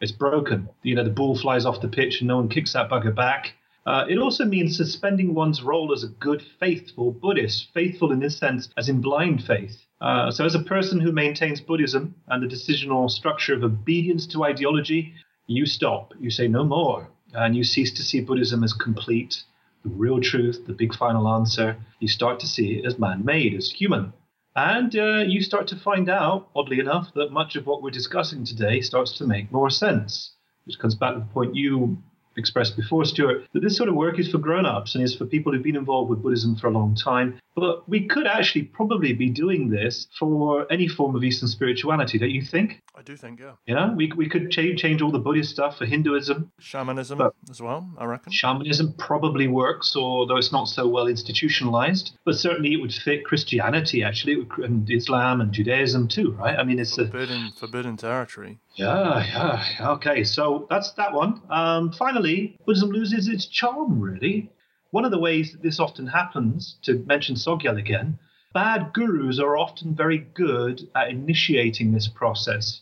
It's broken. You know, the ball flies off the pitch and no one kicks that bugger back. Uh, it also means suspending one's role as a good, faithful Buddhist, faithful in this sense as in blind faith. Uh, so, as a person who maintains Buddhism and the decisional structure of obedience to ideology, you stop. You say no more. And you cease to see Buddhism as complete, the real truth, the big final answer. You start to see it as man made, as human. And uh, you start to find out, oddly enough, that much of what we're discussing today starts to make more sense, which comes back to the point you expressed before, Stuart, that this sort of work is for grown ups and is for people who've been involved with Buddhism for a long time. But we could actually probably be doing this for any form of Eastern spirituality, don't you think? I do think, yeah. Yeah, we, we could change, change all the Buddhist stuff for Hinduism. Shamanism as well, I reckon. Shamanism probably works, although it's not so well institutionalized. But certainly it would fit Christianity, actually, and Islam and Judaism too, right? I mean, it's a, Forbidden, forbidden territory. Yeah, yeah. Okay, so that's that one. Um, finally, Buddhism loses its charm, really. One of the ways that this often happens, to mention Sogyal again, bad gurus are often very good at initiating this process.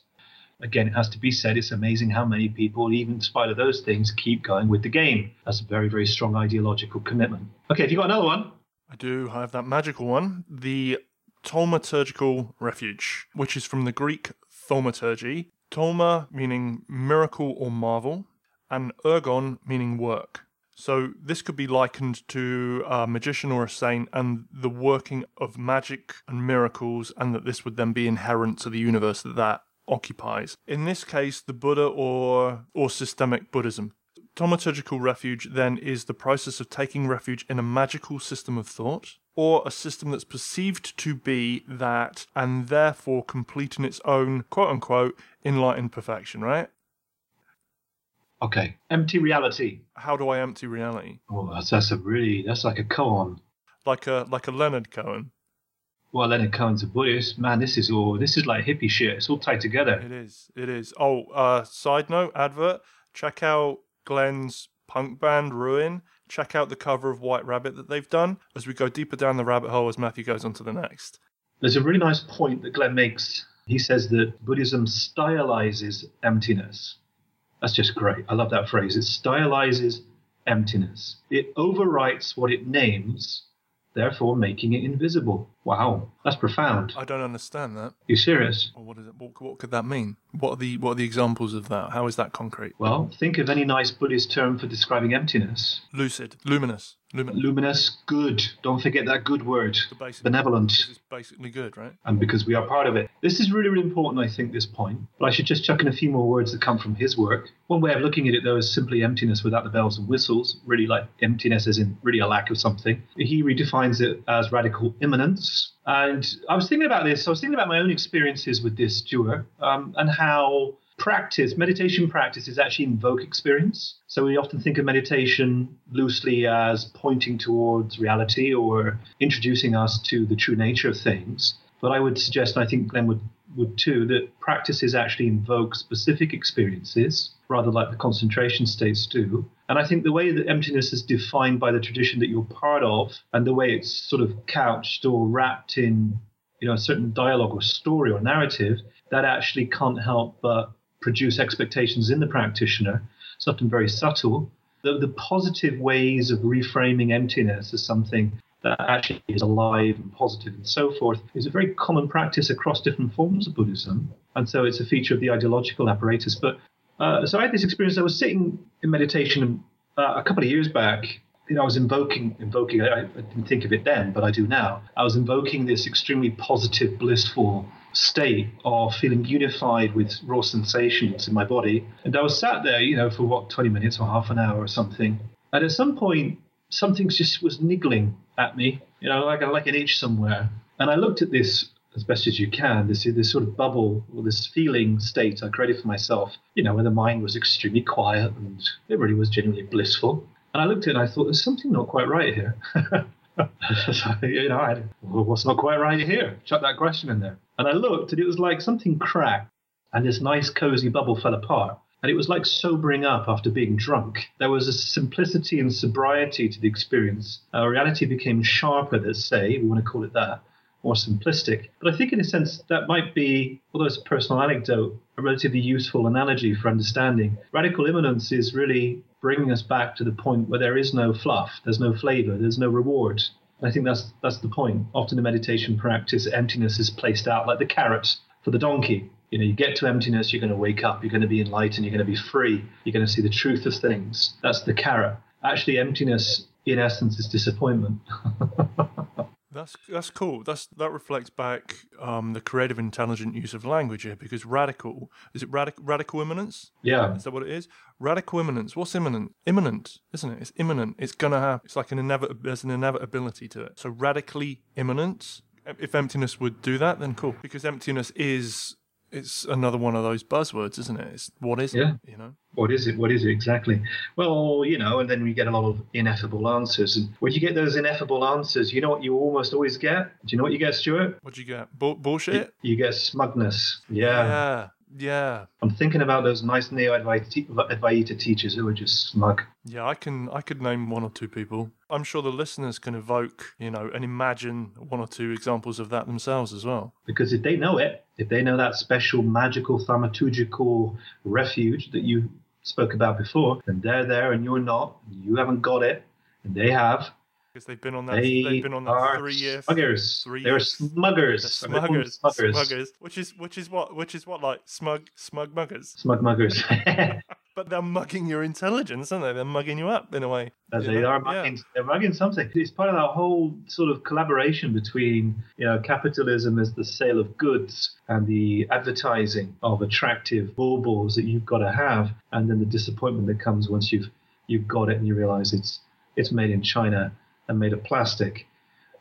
Again, it has to be said, it's amazing how many people, even in spite of those things, keep going with the game. That's a very, very strong ideological commitment. Okay, have you got another one? I do I have that magical one, the thaumaturgical refuge, which is from the Greek thaumaturgy. thauma meaning miracle or marvel, and ergon meaning work. So this could be likened to a magician or a saint and the working of magic and miracles, and that this would then be inherent to the universe that that occupies. In this case, the Buddha or or systemic Buddhism. Thaumaturgical refuge then is the process of taking refuge in a magical system of thought or a system that's perceived to be that and therefore complete in its own quote unquote enlightened perfection, right? Okay, empty reality. How do I empty reality? Oh, that's, that's a really, that's like a Cohen. Like a like a Leonard Cohen. Well, then it comes a Buddhist. Man, this is all, this is like hippie shit. It's all tied together. It is. It is. Oh, uh side note, advert. Check out Glenn's punk band Ruin. Check out the cover of White Rabbit that they've done as we go deeper down the rabbit hole as Matthew goes on to the next. There's a really nice point that Glenn makes. He says that Buddhism stylizes emptiness. That's just great. I love that phrase. It stylizes emptiness. It overwrites what it names, therefore making it invisible. Wow, that's profound. I don't understand that. You serious? Well, what is it? What, what could that mean? What are the what are the examples of that? How is that concrete? Well, think of any nice Buddhist term for describing emptiness. Lucid, luminous, luminous. Luminous, good. Don't forget that good word. The basic- Benevolent. Is basically good, right? and because we are part of it. This is really, really important, I think, this point. But I should just chuck in a few more words that come from his work. One way of looking at it, though, is simply emptiness without the bells and whistles, really like emptiness as in really a lack of something. He redefines it as radical immanence. And I was thinking about this, I was thinking about my own experiences with this, Stuart, um, and how practice, meditation practice, is actually invoke experience. So we often think of meditation loosely as pointing towards reality or introducing us to the true nature of things. But I would suggest, and I think Glenn would, would too, that practices actually invoke specific experiences, rather like the concentration states do. And I think the way that emptiness is defined by the tradition that you're part of, and the way it's sort of couched or wrapped in, you know, a certain dialogue or story or narrative, that actually can't help but produce expectations in the practitioner, something very subtle. The, the positive ways of reframing emptiness as something that actually is alive and positive and so forth is a very common practice across different forms of Buddhism. And so it's a feature of the ideological apparatus. But uh, so I had this experience. I was sitting in meditation uh, a couple of years back. You know, I was invoking, invoking. I, I didn't think of it then, but I do now. I was invoking this extremely positive, blissful state of feeling unified with raw sensations in my body. And I was sat there, you know, for what, 20 minutes or half an hour or something. And at some point, something just was niggling at me, you know, like, like an itch somewhere. And I looked at this as best as you can, this, this sort of bubble or this feeling state I created for myself, you know, where the mind was extremely quiet and it really was genuinely blissful. And I looked at it and I thought, there's something not quite right here. So, you know, I, well, what's not quite right here? Chuck that question in there. And I looked, and it was like something cracked, and this nice, cozy bubble fell apart. And it was like sobering up after being drunk. There was a simplicity and sobriety to the experience. Our reality became sharper, let's say, we want to call it that, more simplistic. But I think, in a sense, that might be, although it's a personal anecdote, a relatively useful analogy for understanding. Radical immanence is really bringing us back to the point where there is no fluff, there's no flavor, there's no reward. I think that's that's the point. Often in meditation practice, emptiness is placed out like the carrot for the donkey. You know, you get to emptiness, you're going to wake up, you're going to be enlightened, you're going to be free, you're going to see the truth of things. That's the carrot. Actually, emptiness, in essence, is disappointment. That's that's cool. That's that reflects back um, the creative, intelligent use of language here. Because radical is it radical radical immanence? Yeah. Is that what it is? Radical imminence. What's imminent? Imminent, isn't it? It's imminent. It's gonna happen. It's like an inevit. There's an inevitability to it. So radically immanent. If emptiness would do that, then cool. Because emptiness is it's another one of those buzzwords, isn't it? It's what is Yeah. it? You know. What is it? What is it exactly? Well, you know, and then we get a lot of ineffable answers. And when you get those ineffable answers, you know what you almost always get? Do you know what you get, Stuart? What do you get? Bu- bullshit. You get smugness. Yeah. Yeah. Yeah. I'm thinking about those nice neo Advaita teachers who are just smug. Yeah, I can. I could name one or two people. I'm sure the listeners can evoke, you know, and imagine one or two examples of that themselves as well. Because if they know it, if they know that special magical thaumaturgical refuge that you spoke about before, then they're there and you're not, and you haven't got it, and they have. Because they've been on that. They have been on that are three year. smuggers. three They're years- smuggers. The I'm gonna call them smuggers, smuggers. smuggers, which is which is what which is what like smug smug muggers, Smug muggers. but they're mugging your intelligence, aren't they? They're mugging you up in a way. As they know? are Yeah. mugging, they're mugging something. It's part of that whole sort of collaboration between, you know, capitalism as the sale of goods and the advertising of attractive baubles that you've got to have, and then the disappointment that comes once you've you've got it and you realize it's it's made in China and made of plastic.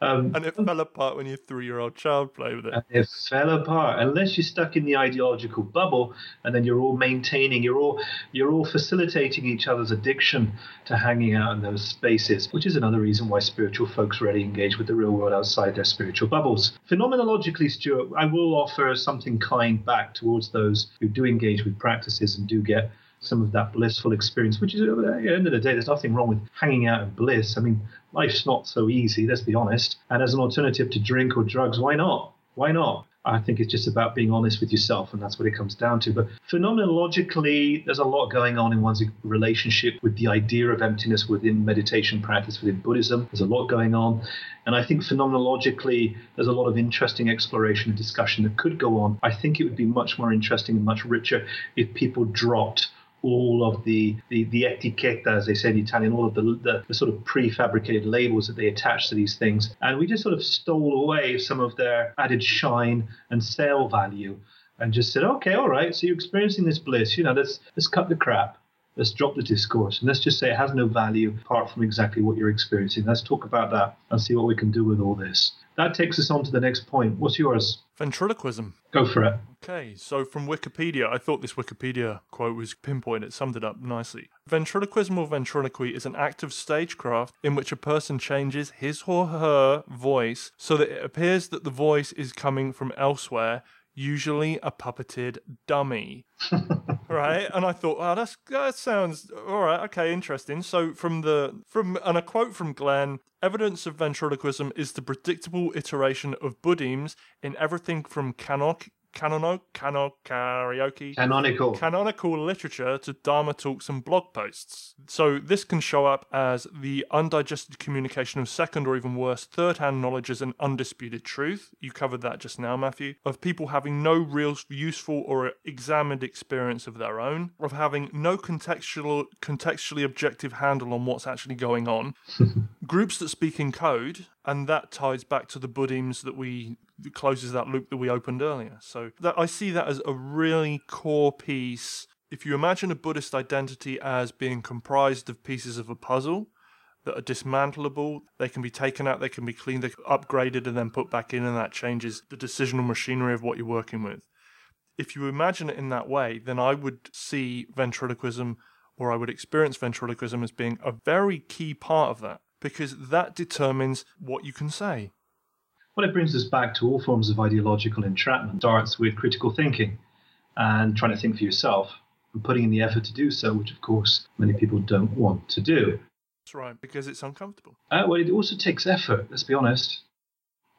Um, And it fell apart when your three year old child played with it. it fell apart unless you're stuck in the ideological bubble and then you're all maintaining you're all you're all facilitating each other's addiction to hanging out in those spaces which is another reason why spiritual folks rarely engage with the real world outside their spiritual bubbles phenomenologically stuart i will offer something kind back towards those who do engage with practices and do get some of that blissful experience, which is uh, at the end of the day, there's nothing wrong with hanging out in bliss. I mean, life's not so easy, let's be honest. And as an alternative to drink or drugs, why not? Why not? I think it's just about being honest with yourself, and that's what it comes down to. But phenomenologically, there's a lot going on in one's relationship with the idea of emptiness within meditation practice, within Buddhism. There's a lot going on. And I think phenomenologically, there's a lot of interesting exploration and discussion that could go on. I think it would be much more interesting and much richer if people dropped all of the, the, the etichetta, as they say in Italian, all of the, the, the sort of prefabricated labels that they attach to these things. And we just sort of stole away some of their added shine and sale value and just said, okay, all right, so you're experiencing this bliss, you know, let's, let's cut the crap. Let's drop the discourse and let's just say it has no value apart from exactly what you're experiencing. Let's talk about that and see what we can do with all this. That takes us on to the next point. What's yours? Ventriloquism. Go for it. Okay, so from Wikipedia, I thought this Wikipedia quote was pinpointed, it summed it up nicely. Ventriloquism or ventriloquy is an act of stagecraft in which a person changes his or her voice so that it appears that the voice is coming from elsewhere, usually a puppeted dummy. right? And I thought, oh, that's that sounds all right. Okay, interesting. So from the from and a quote from Glenn, evidence of ventriloquism is the predictable iteration of Buddhism in everything from canon, canono, cano, karaoke, Canonical. canonical literature to Dharma talks and blog posts. So this can show up as the undigested communication of second or even worse third hand knowledge as an undisputed truth. You covered that just now, Matthew. Of people having no real useful or examined experience of their own. Of having no contextual, contextually objective handle on what's actually going on. Groups that speak in code, and that ties back to the Buddhemes that we closes that loop that we opened earlier. So that I see that as a really core piece. If you imagine a Buddhist identity as being comprised of pieces of a puzzle that are dismantleable, they can be taken out, they can be cleaned, they can be upgraded, and then put back in, and that changes the decisional machinery of what you're working with. If you imagine it in that way, then I would see ventriloquism or I would experience ventriloquism as being a very key part of that because that determines what you can say. Well, it brings us back to all forms of ideological entrapment. Starts with critical thinking and trying to think for yourself and putting in the effort to do so, which of course many people don't want to do. That's right, because it's uncomfortable. Uh, well, it also takes effort. Let's be honest.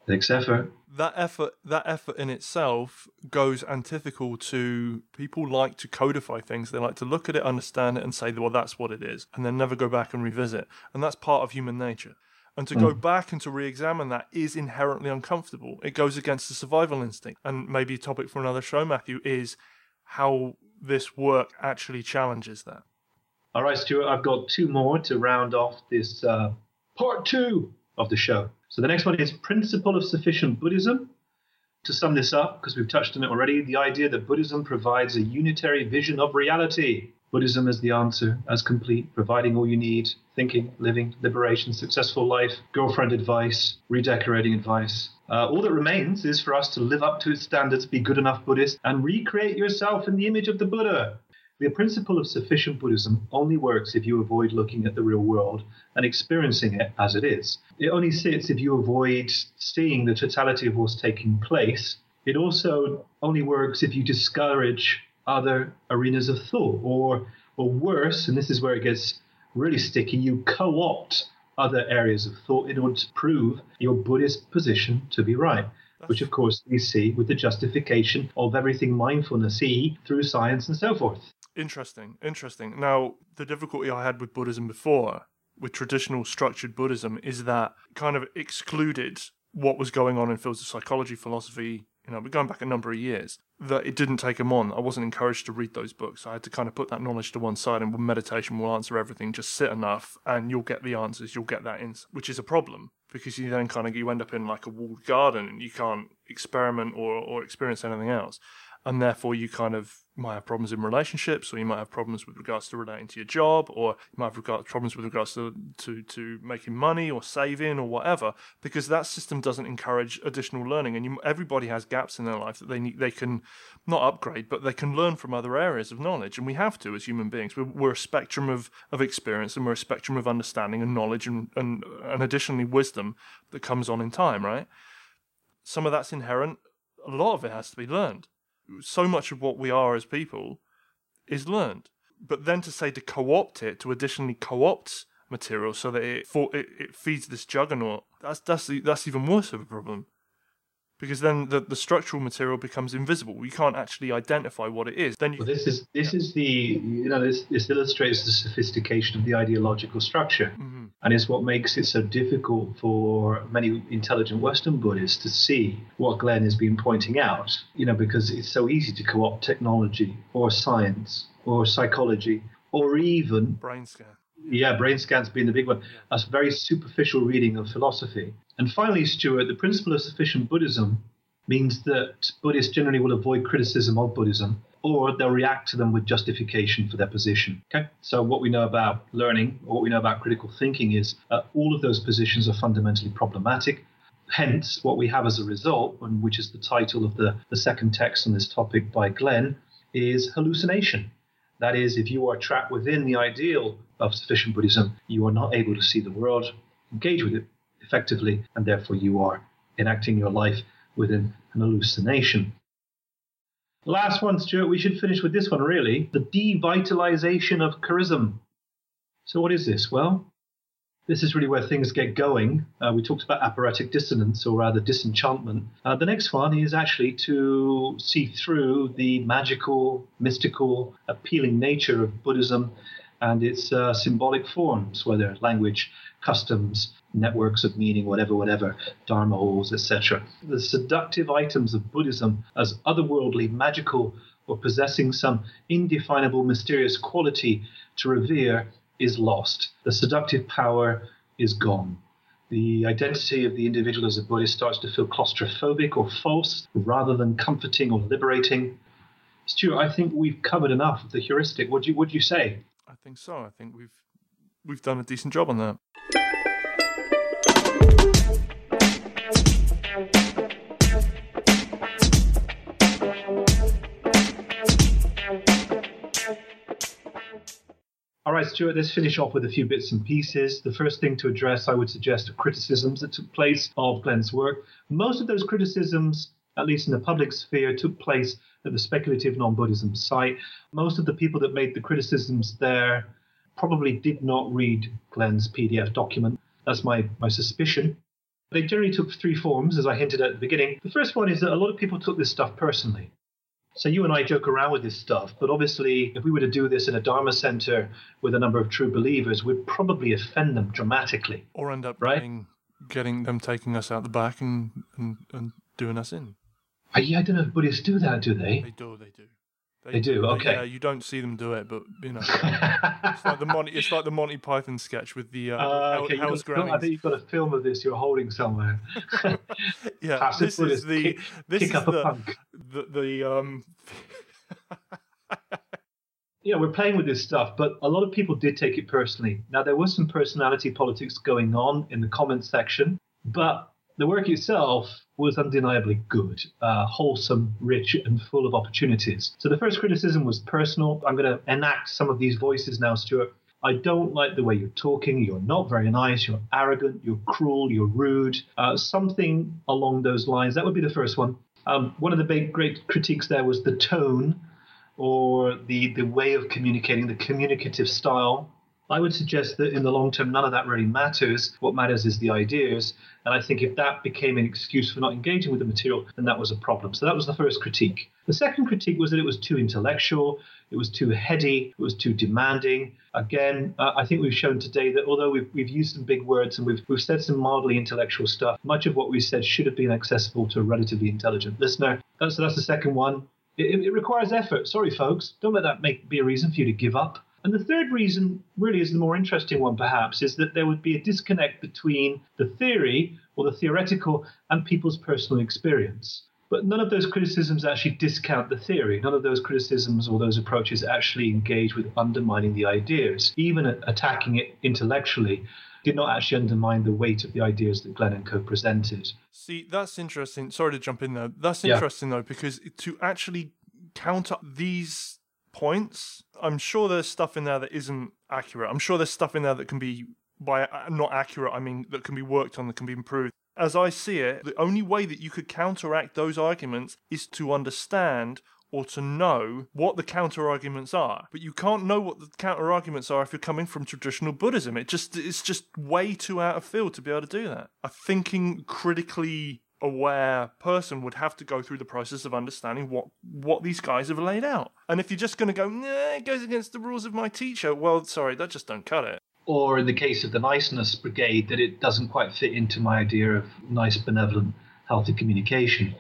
It takes effort. That effort, that effort in itself, goes antithetical to people like to codify things. They like to look at it, understand it, and say, "Well, that's what it is," and then never go back and revisit. And that's part of human nature. And to go back and to re-examine that is inherently uncomfortable. It goes against the survival instinct. And maybe a topic for another show, Matthew, is how this work actually challenges that. All right, Stuart, I've got two more to round off this uh, part two of the show. So the next one is principle of sufficient Buddhism. To sum this up, because we've touched on it already, the idea that Buddhism provides a unitary vision of reality. Buddhism is the answer, as complete, providing all you need thinking, living, liberation, successful life, girlfriend advice, redecorating advice. Uh, all that remains is for us to live up to its standards, be good enough Buddhist, and recreate yourself in the image of the Buddha. The principle of sufficient Buddhism only works if you avoid looking at the real world and experiencing it as it is. It only sits if you avoid seeing the totality of what's taking place. It also only works if you discourage other arenas of thought, or, or worse, and this is where it gets really sticky, you co opt other areas of thought in order to prove your Buddhist position to be right which of course we see with the justification of everything mindfulness see through science and so forth. Interesting, interesting. Now, the difficulty I had with Buddhism before, with traditional structured Buddhism, is that kind of excluded what was going on in fields of psychology, philosophy, you know, we're going back a number of years, that it didn't take them on. I wasn't encouraged to read those books. I had to kind of put that knowledge to one side and meditation will answer everything. Just sit enough and you'll get the answers, you'll get that insight, which is a problem because you then kind of, you end up in like a walled garden and you can't experiment or, or experience anything else and therefore you kind of might have problems in relationships, or you might have problems with regards to relating to your job, or you might have regard, problems with regards to, to to making money or saving or whatever, because that system doesn't encourage additional learning, and you, everybody has gaps in their life that they need, they can not upgrade, but they can learn from other areas of knowledge, and we have to as human beings. We're, we're a spectrum of of experience, and we're a spectrum of understanding and knowledge, and and and additionally wisdom that comes on in time, right? Some of that's inherent. A lot of it has to be learned so much of what we are as people is learned. But then to say to co-opt it, to additionally co-opt material so that it it, it feeds this juggernaut, that's that's that's even worse of a problem because then the, the structural material becomes invisible. You can't actually identify what it is. Then you, well, this is this is the you know this, this illustrates the sophistication of the ideological structure, mm-hmm. and is what makes it so difficult for many intelligent Western Buddhists to see what Glenn has been pointing out. You know, because it's so easy to co-opt technology or science or psychology or even brain scan. Yeah, brain scans being the big one. That's a very superficial reading of philosophy. And finally, Stuart, the principle of sufficient Buddhism means that Buddhists generally will avoid criticism of Buddhism or they'll react to them with justification for their position. Okay, so what we know about learning or what we know about critical thinking is uh, all of those positions are fundamentally problematic. Hence, what we have as a result, and which is the title of the, the second text on this topic by Glenn, is hallucination. That is, if you are trapped within the ideal of sufficient Buddhism, you are not able to see the world, engage with it effectively, and therefore you are enacting your life within an hallucination. Last one, Stuart, we should finish with this one really the devitalization of charism. So, what is this? Well, this is really where things get going. Uh, we talked about apparatic dissonance, or rather disenchantment. Uh, the next one is actually to see through the magical, mystical, appealing nature of Buddhism and its uh, symbolic forms, whether language, customs, networks of meaning, whatever, whatever, dharma halls, etc. The seductive items of Buddhism as otherworldly, magical, or possessing some indefinable, mysterious quality to revere is lost. The seductive power is gone. The identity of the individual as a Buddhist starts to feel claustrophobic or false rather than comforting or liberating. Stuart, I think we've covered enough of the heuristic. Do you, what do you say? I think so. I think we've we've done a decent job on that. All right, Stuart, let's finish off with a few bits and pieces. The first thing to address, I would suggest, are criticisms that took place of Glenn's work. Most of those criticisms, at least in the public sphere, took place at the speculative non Buddhism site. Most of the people that made the criticisms there probably did not read Glenn's PDF document. That's my, my suspicion. They generally took three forms, as I hinted at the beginning. The first one is that a lot of people took this stuff personally. So you and I joke around with this stuff, but obviously, if we were to do this in a Dharma center with a number of true believers, we'd probably offend them dramatically. Or end up right? getting, getting them taking us out the back and, and, and doing us in. I, I don't know if Buddhists do that, do they? They do, they do. They do, okay. Yeah, you don't see them do it, but you know, it's like the Monty. It's like the Monty Python sketch with the uh, Uh, okay, you've Hell's got a film- I think you've got a film of this you're holding somewhere. Yeah, Perhaps this is the kick, this kick is up a the, punk. the the um. you know, we're playing with this stuff, but a lot of people did take it personally. Now, there was some personality politics going on in the comments section, but the work itself was undeniably good, uh, wholesome, rich, and full of opportunities. So the first criticism was personal. I'm going to enact some of these voices now, Stuart. I don't like the way you're talking. You're not very nice. You're arrogant. You're cruel. You're rude. Uh, something along those lines. That would be the first one. Um, one of the big, great critiques there was the tone or the, the way of communicating, the communicative style. I would suggest that in the long term, none of that really matters. What matters is the ideas. And I think if that became an excuse for not engaging with the material, then that was a problem. So that was the first critique. The second critique was that it was too intellectual, it was too heady, it was too demanding. Again, uh, I think we've shown today that although we've, we've used some big words and we've, we've said some mildly intellectual stuff, much of what we said should have been accessible to a relatively intelligent listener. That's, so that's the second one. It, it requires effort. Sorry, folks. Don't let that make be a reason for you to give up. And the third reason, really, is the more interesting one, perhaps, is that there would be a disconnect between the theory or the theoretical and people's personal experience. But none of those criticisms actually discount the theory. None of those criticisms or those approaches actually engage with undermining the ideas. Even attacking it intellectually did not actually undermine the weight of the ideas that Glenn and Co presented. See, that's interesting. Sorry to jump in there. That's Yeah. interesting though, because to actually counter these points, I'm sure there's stuff in there that isn't accurate. I'm sure there's stuff in there that can be by uh, not accurate. I mean, that can be worked on, that can be improved. As I see it, the only way that you could counteract those arguments is to understand or to know what the counter arguments are. But you can't know what the counter arguments are if you're coming from traditional Buddhism. It just it's just way too out of field to be able to do that. A thinking critically aware person would have to go through the process of understanding what what these guys have laid out. And if you're just going to go, nah, it goes against the rules of my teacher, well, sorry, that just don't cut it. Or in the case of the niceness brigade, that it doesn't quite fit into my idea of nice, benevolent, healthy communication.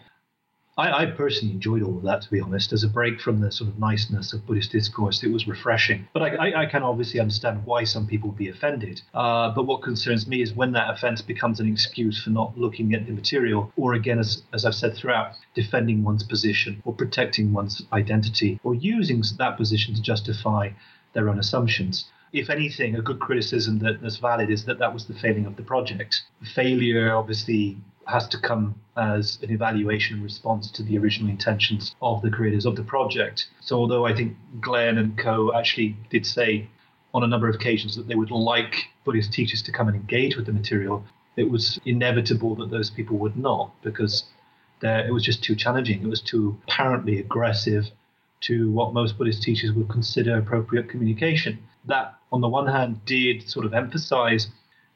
I, I personally enjoyed all of that, to be honest. As a break from the sort of niceness of Buddhist discourse, it was refreshing. But I, I, I can obviously understand why some people would be offended. Uh, but what concerns me is when that offense becomes an excuse for not looking at the material, or again, as, as I've said throughout, defending one's position or protecting one's identity, or using that position to justify their own assumptions if anything, a good criticism that, that's valid is that that was the failing of the project. Failure obviously has to come as an evaluation response to the original intentions of the creators of the project. So, although I think Glenn and co actually did say on a number of occasions that they would like Buddhist teachers to come and engage with the material, it was inevitable that those people would not because it was just too challenging. It was too apparently aggressive to what most Buddhist teachers would consider appropriate communication. That, on the one hand, did sort of emphasize,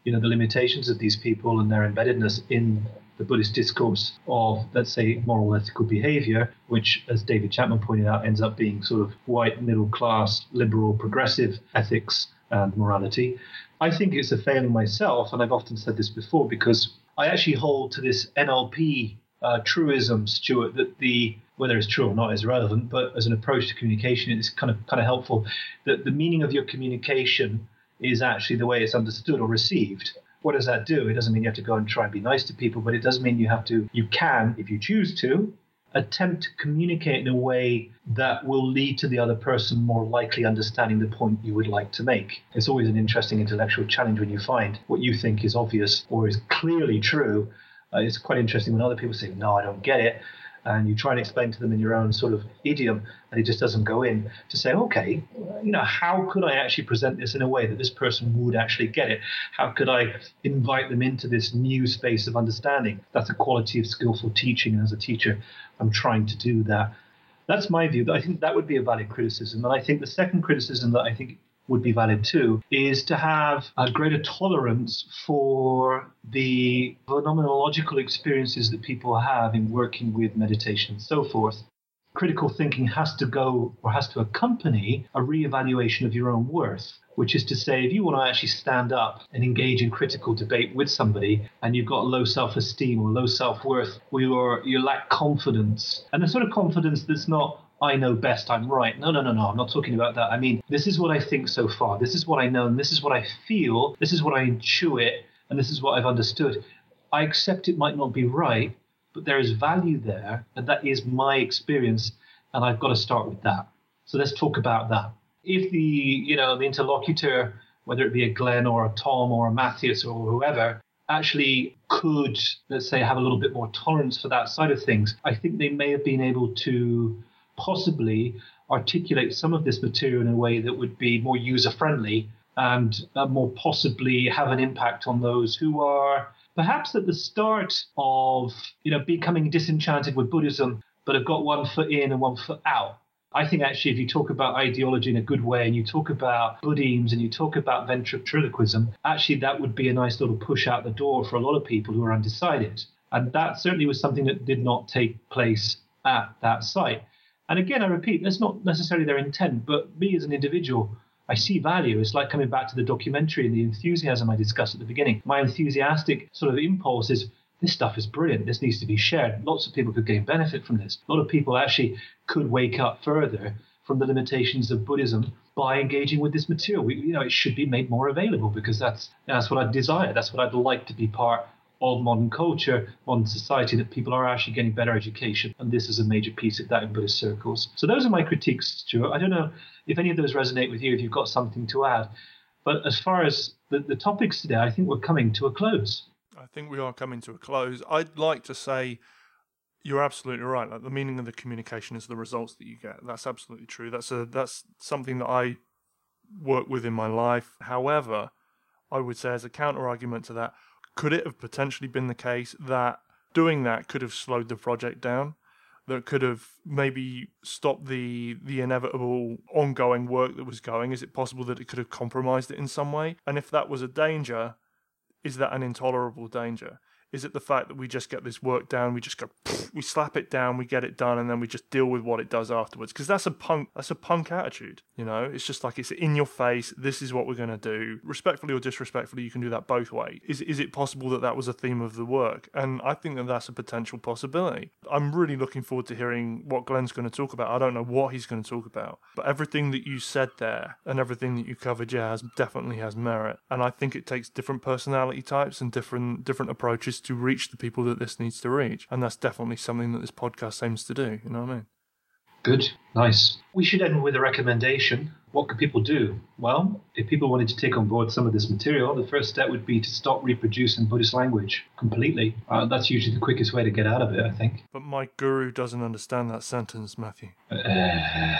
you know, the limitations of these people and their embeddedness in the Buddhist discourse of, let's say, moral ethical behavior, which, as David Chapman pointed out, ends up being sort of white, middle class, liberal, progressive ethics and morality. I think it's a failing myself, and I've often said this before, because I actually hold to this NLP uh, truism, Stuart, that the whether it's true or not is relevant, but as an approach to communication, it's kind of kind of helpful. That the meaning of your communication is actually the way it's understood or received. What does that do? It doesn't mean you have to go and try and be nice to people, but it does mean you have to, you can, if you choose to, attempt to communicate in a way that will lead to the other person more likely understanding the point you would like to make. It's always an interesting intellectual challenge when you find what you think is obvious or is clearly true. Uh, it's quite interesting when other people say, No, I don't get it. And you try and explain to them in your own sort of idiom, and it just doesn't go in to say, okay, you know, how could I actually present this in a way that this person would actually get it? How could I invite them into this new space of understanding? That's a quality of skillful teaching. And as a teacher, I'm trying to do that. That's my view. I think that would be a valid criticism. And I think the second criticism that I think would be valid too is to have a greater tolerance for the phenomenological experiences that people have in working with meditation and so forth. Critical thinking has to go or has to accompany a reevaluation of your own worth, which is to say, if you want to actually stand up and engage in critical debate with somebody and you've got low self esteem or low self worth, or you lack confidence, and the sort of confidence that's not I know best, I'm right. No, no, no, no. I'm not talking about that. I mean, this is what I think so far. This is what I know, and this is what I feel. This is what I intuit, and this is what I've understood. I accept it might not be right, but there is value there, and that is my experience, and I've got to start with that. So let's talk about that. If the you know the interlocutor, whether it be a Glenn or a Tom or a Matthias or whoever, actually could, let's say, have a little bit more tolerance for that side of things, I think they may have been able to possibly articulate some of this material in a way that would be more user friendly and uh, more possibly have an impact on those who are perhaps at the start of you know becoming disenchanted with Buddhism but have got one foot in and one foot out I think actually, if you talk about ideology in a good way and you talk about Buddhism and you talk about ventriloquism, actually that would be a nice little push out the door for a lot of people who are undecided. And that certainly was something that did not take place at that site. And again, I repeat, that's not necessarily their intent, but me as an individual, I see value. It's like coming back to the documentary and the enthusiasm I discussed at the beginning. My enthusiastic sort of impulse is this stuff is brilliant. This needs to be shared. Lots of people could gain benefit from this. A lot of people actually could wake up further from the limitations of Buddhism by engaging with this material. We, you know, it should be made more available because that's that's what I desire. That's what I'd like to be part of modern culture, modern society, that people are actually getting better education. And this is a major piece of that in Buddhist circles. So those are my critiques, Stuart. I don't know if any of those resonate with you, if you've got something to add. But as far as the, the topics today, I think we're coming to a close. I think we are coming to a close. I'd like to say you're absolutely right. Like the meaning of the communication is the results that you get. That's absolutely true. That's a that's something that I work with in my life. However, I would say as a counter argument to that, could it have potentially been the case that doing that could have slowed the project down? That could have maybe stopped the the inevitable ongoing work that was going. Is it possible that it could have compromised it in some way? And if that was a danger, is that an intolerable danger? Is it the fact that we just get this work down, we just go, we slap it down, we get it done, and then we just deal with what it does afterwards? Because that's a punk, that's a punk attitude. You know, it's just like it's in your face. This is what we're going to do, respectfully or disrespectfully. You can do that both ways. Is is it possible that that was a theme of the work? And I think that that's a potential possibility. I'm really looking forward to hearing what Glenn's going to talk about. I don't know what he's going to talk about, but everything that you said there and everything that you covered, yeah, has, definitely has merit. And I think it takes different personality types and different different approaches to reach the people that this needs to reach. And that's definitely something that this podcast aims to do. You know what I mean? Good, nice. We should end with a recommendation. What could people do? Well, if people wanted to take on board some of this material, the first step would be to stop reproducing Buddhist language completely. Uh, that's usually the quickest way to get out of it, I think. But my guru doesn't understand that sentence, Matthew. Uh,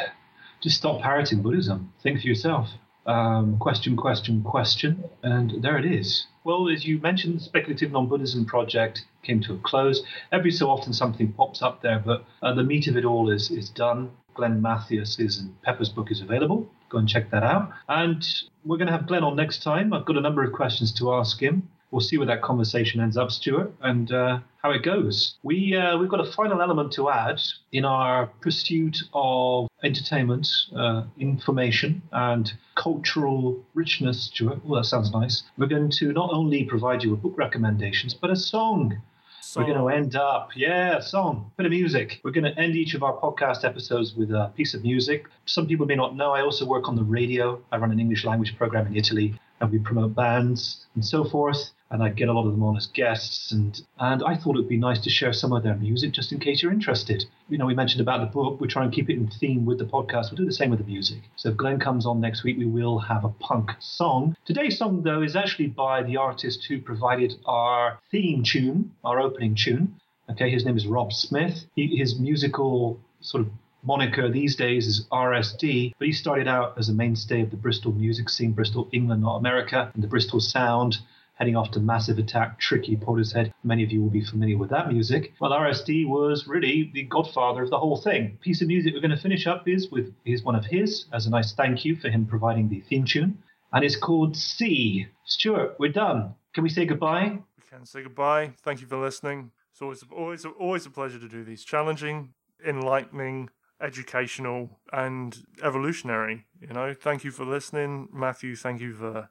just stop parroting Buddhism. Think for yourself. Um, question, question, question, and there it is. Well, as you mentioned, the Speculative Non Buddhism project came to a close. Every so often something pops up there, but uh, the meat of it all is, is done. Glenn Matthias's and Pepper's book is available. Go and check that out. And we're going to have Glenn on next time. I've got a number of questions to ask him we'll see where that conversation ends up, Stuart, and uh, how it goes. We uh, we've got a final element to add in our pursuit of entertainment, uh, information, and cultural richness. Stuart, well, that sounds nice. We're going to not only provide you with book recommendations, but a song. Song. We're going to end up, yeah, a song, bit of music. We're going to end each of our podcast episodes with a piece of music. Some people may not know I also work on the radio. I run an English language program in Italy, and we promote bands and so forth and I'd get a lot of them on as guests. And and I thought it would be nice to share some of their music just in case you're interested. You know, we mentioned about the book. We try and keep it in theme with the podcast. We'll do the same with the music. So if Glenn comes on next week, we will have a punk song. Today's song, though, is actually by the artist who provided our theme tune, our opening tune. Okay, his name is Rob Smith. He, his musical sort of moniker these days is RSD, but he started out as a mainstay of the Bristol music scene, Bristol, England, not America, and the Bristol sound heading off to Massive Attack, Tricky, Portishead. Many of you will be familiar with that music. Well, RSD was really the godfather of the whole thing. Piece of music we're going to finish up is with is one of his as a nice thank you for him providing the theme tune, and it's called C. Stuart, we're done. Can we say goodbye? We can say goodbye. Thank you for listening. It's always always always a pleasure to do these challenging, enlightening, educational, and evolutionary. You know, thank you for listening, Matthew. Thank you for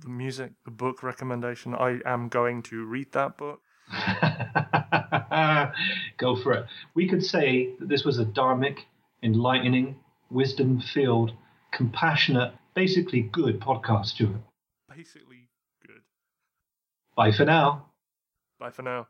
the music, the book recommendation. I am going to read that book. Go for it. We could say that this was a dharmic, enlightening, wisdom filled, compassionate, basically good podcast, Stuart. Basically good. Bye for now. Bye for now.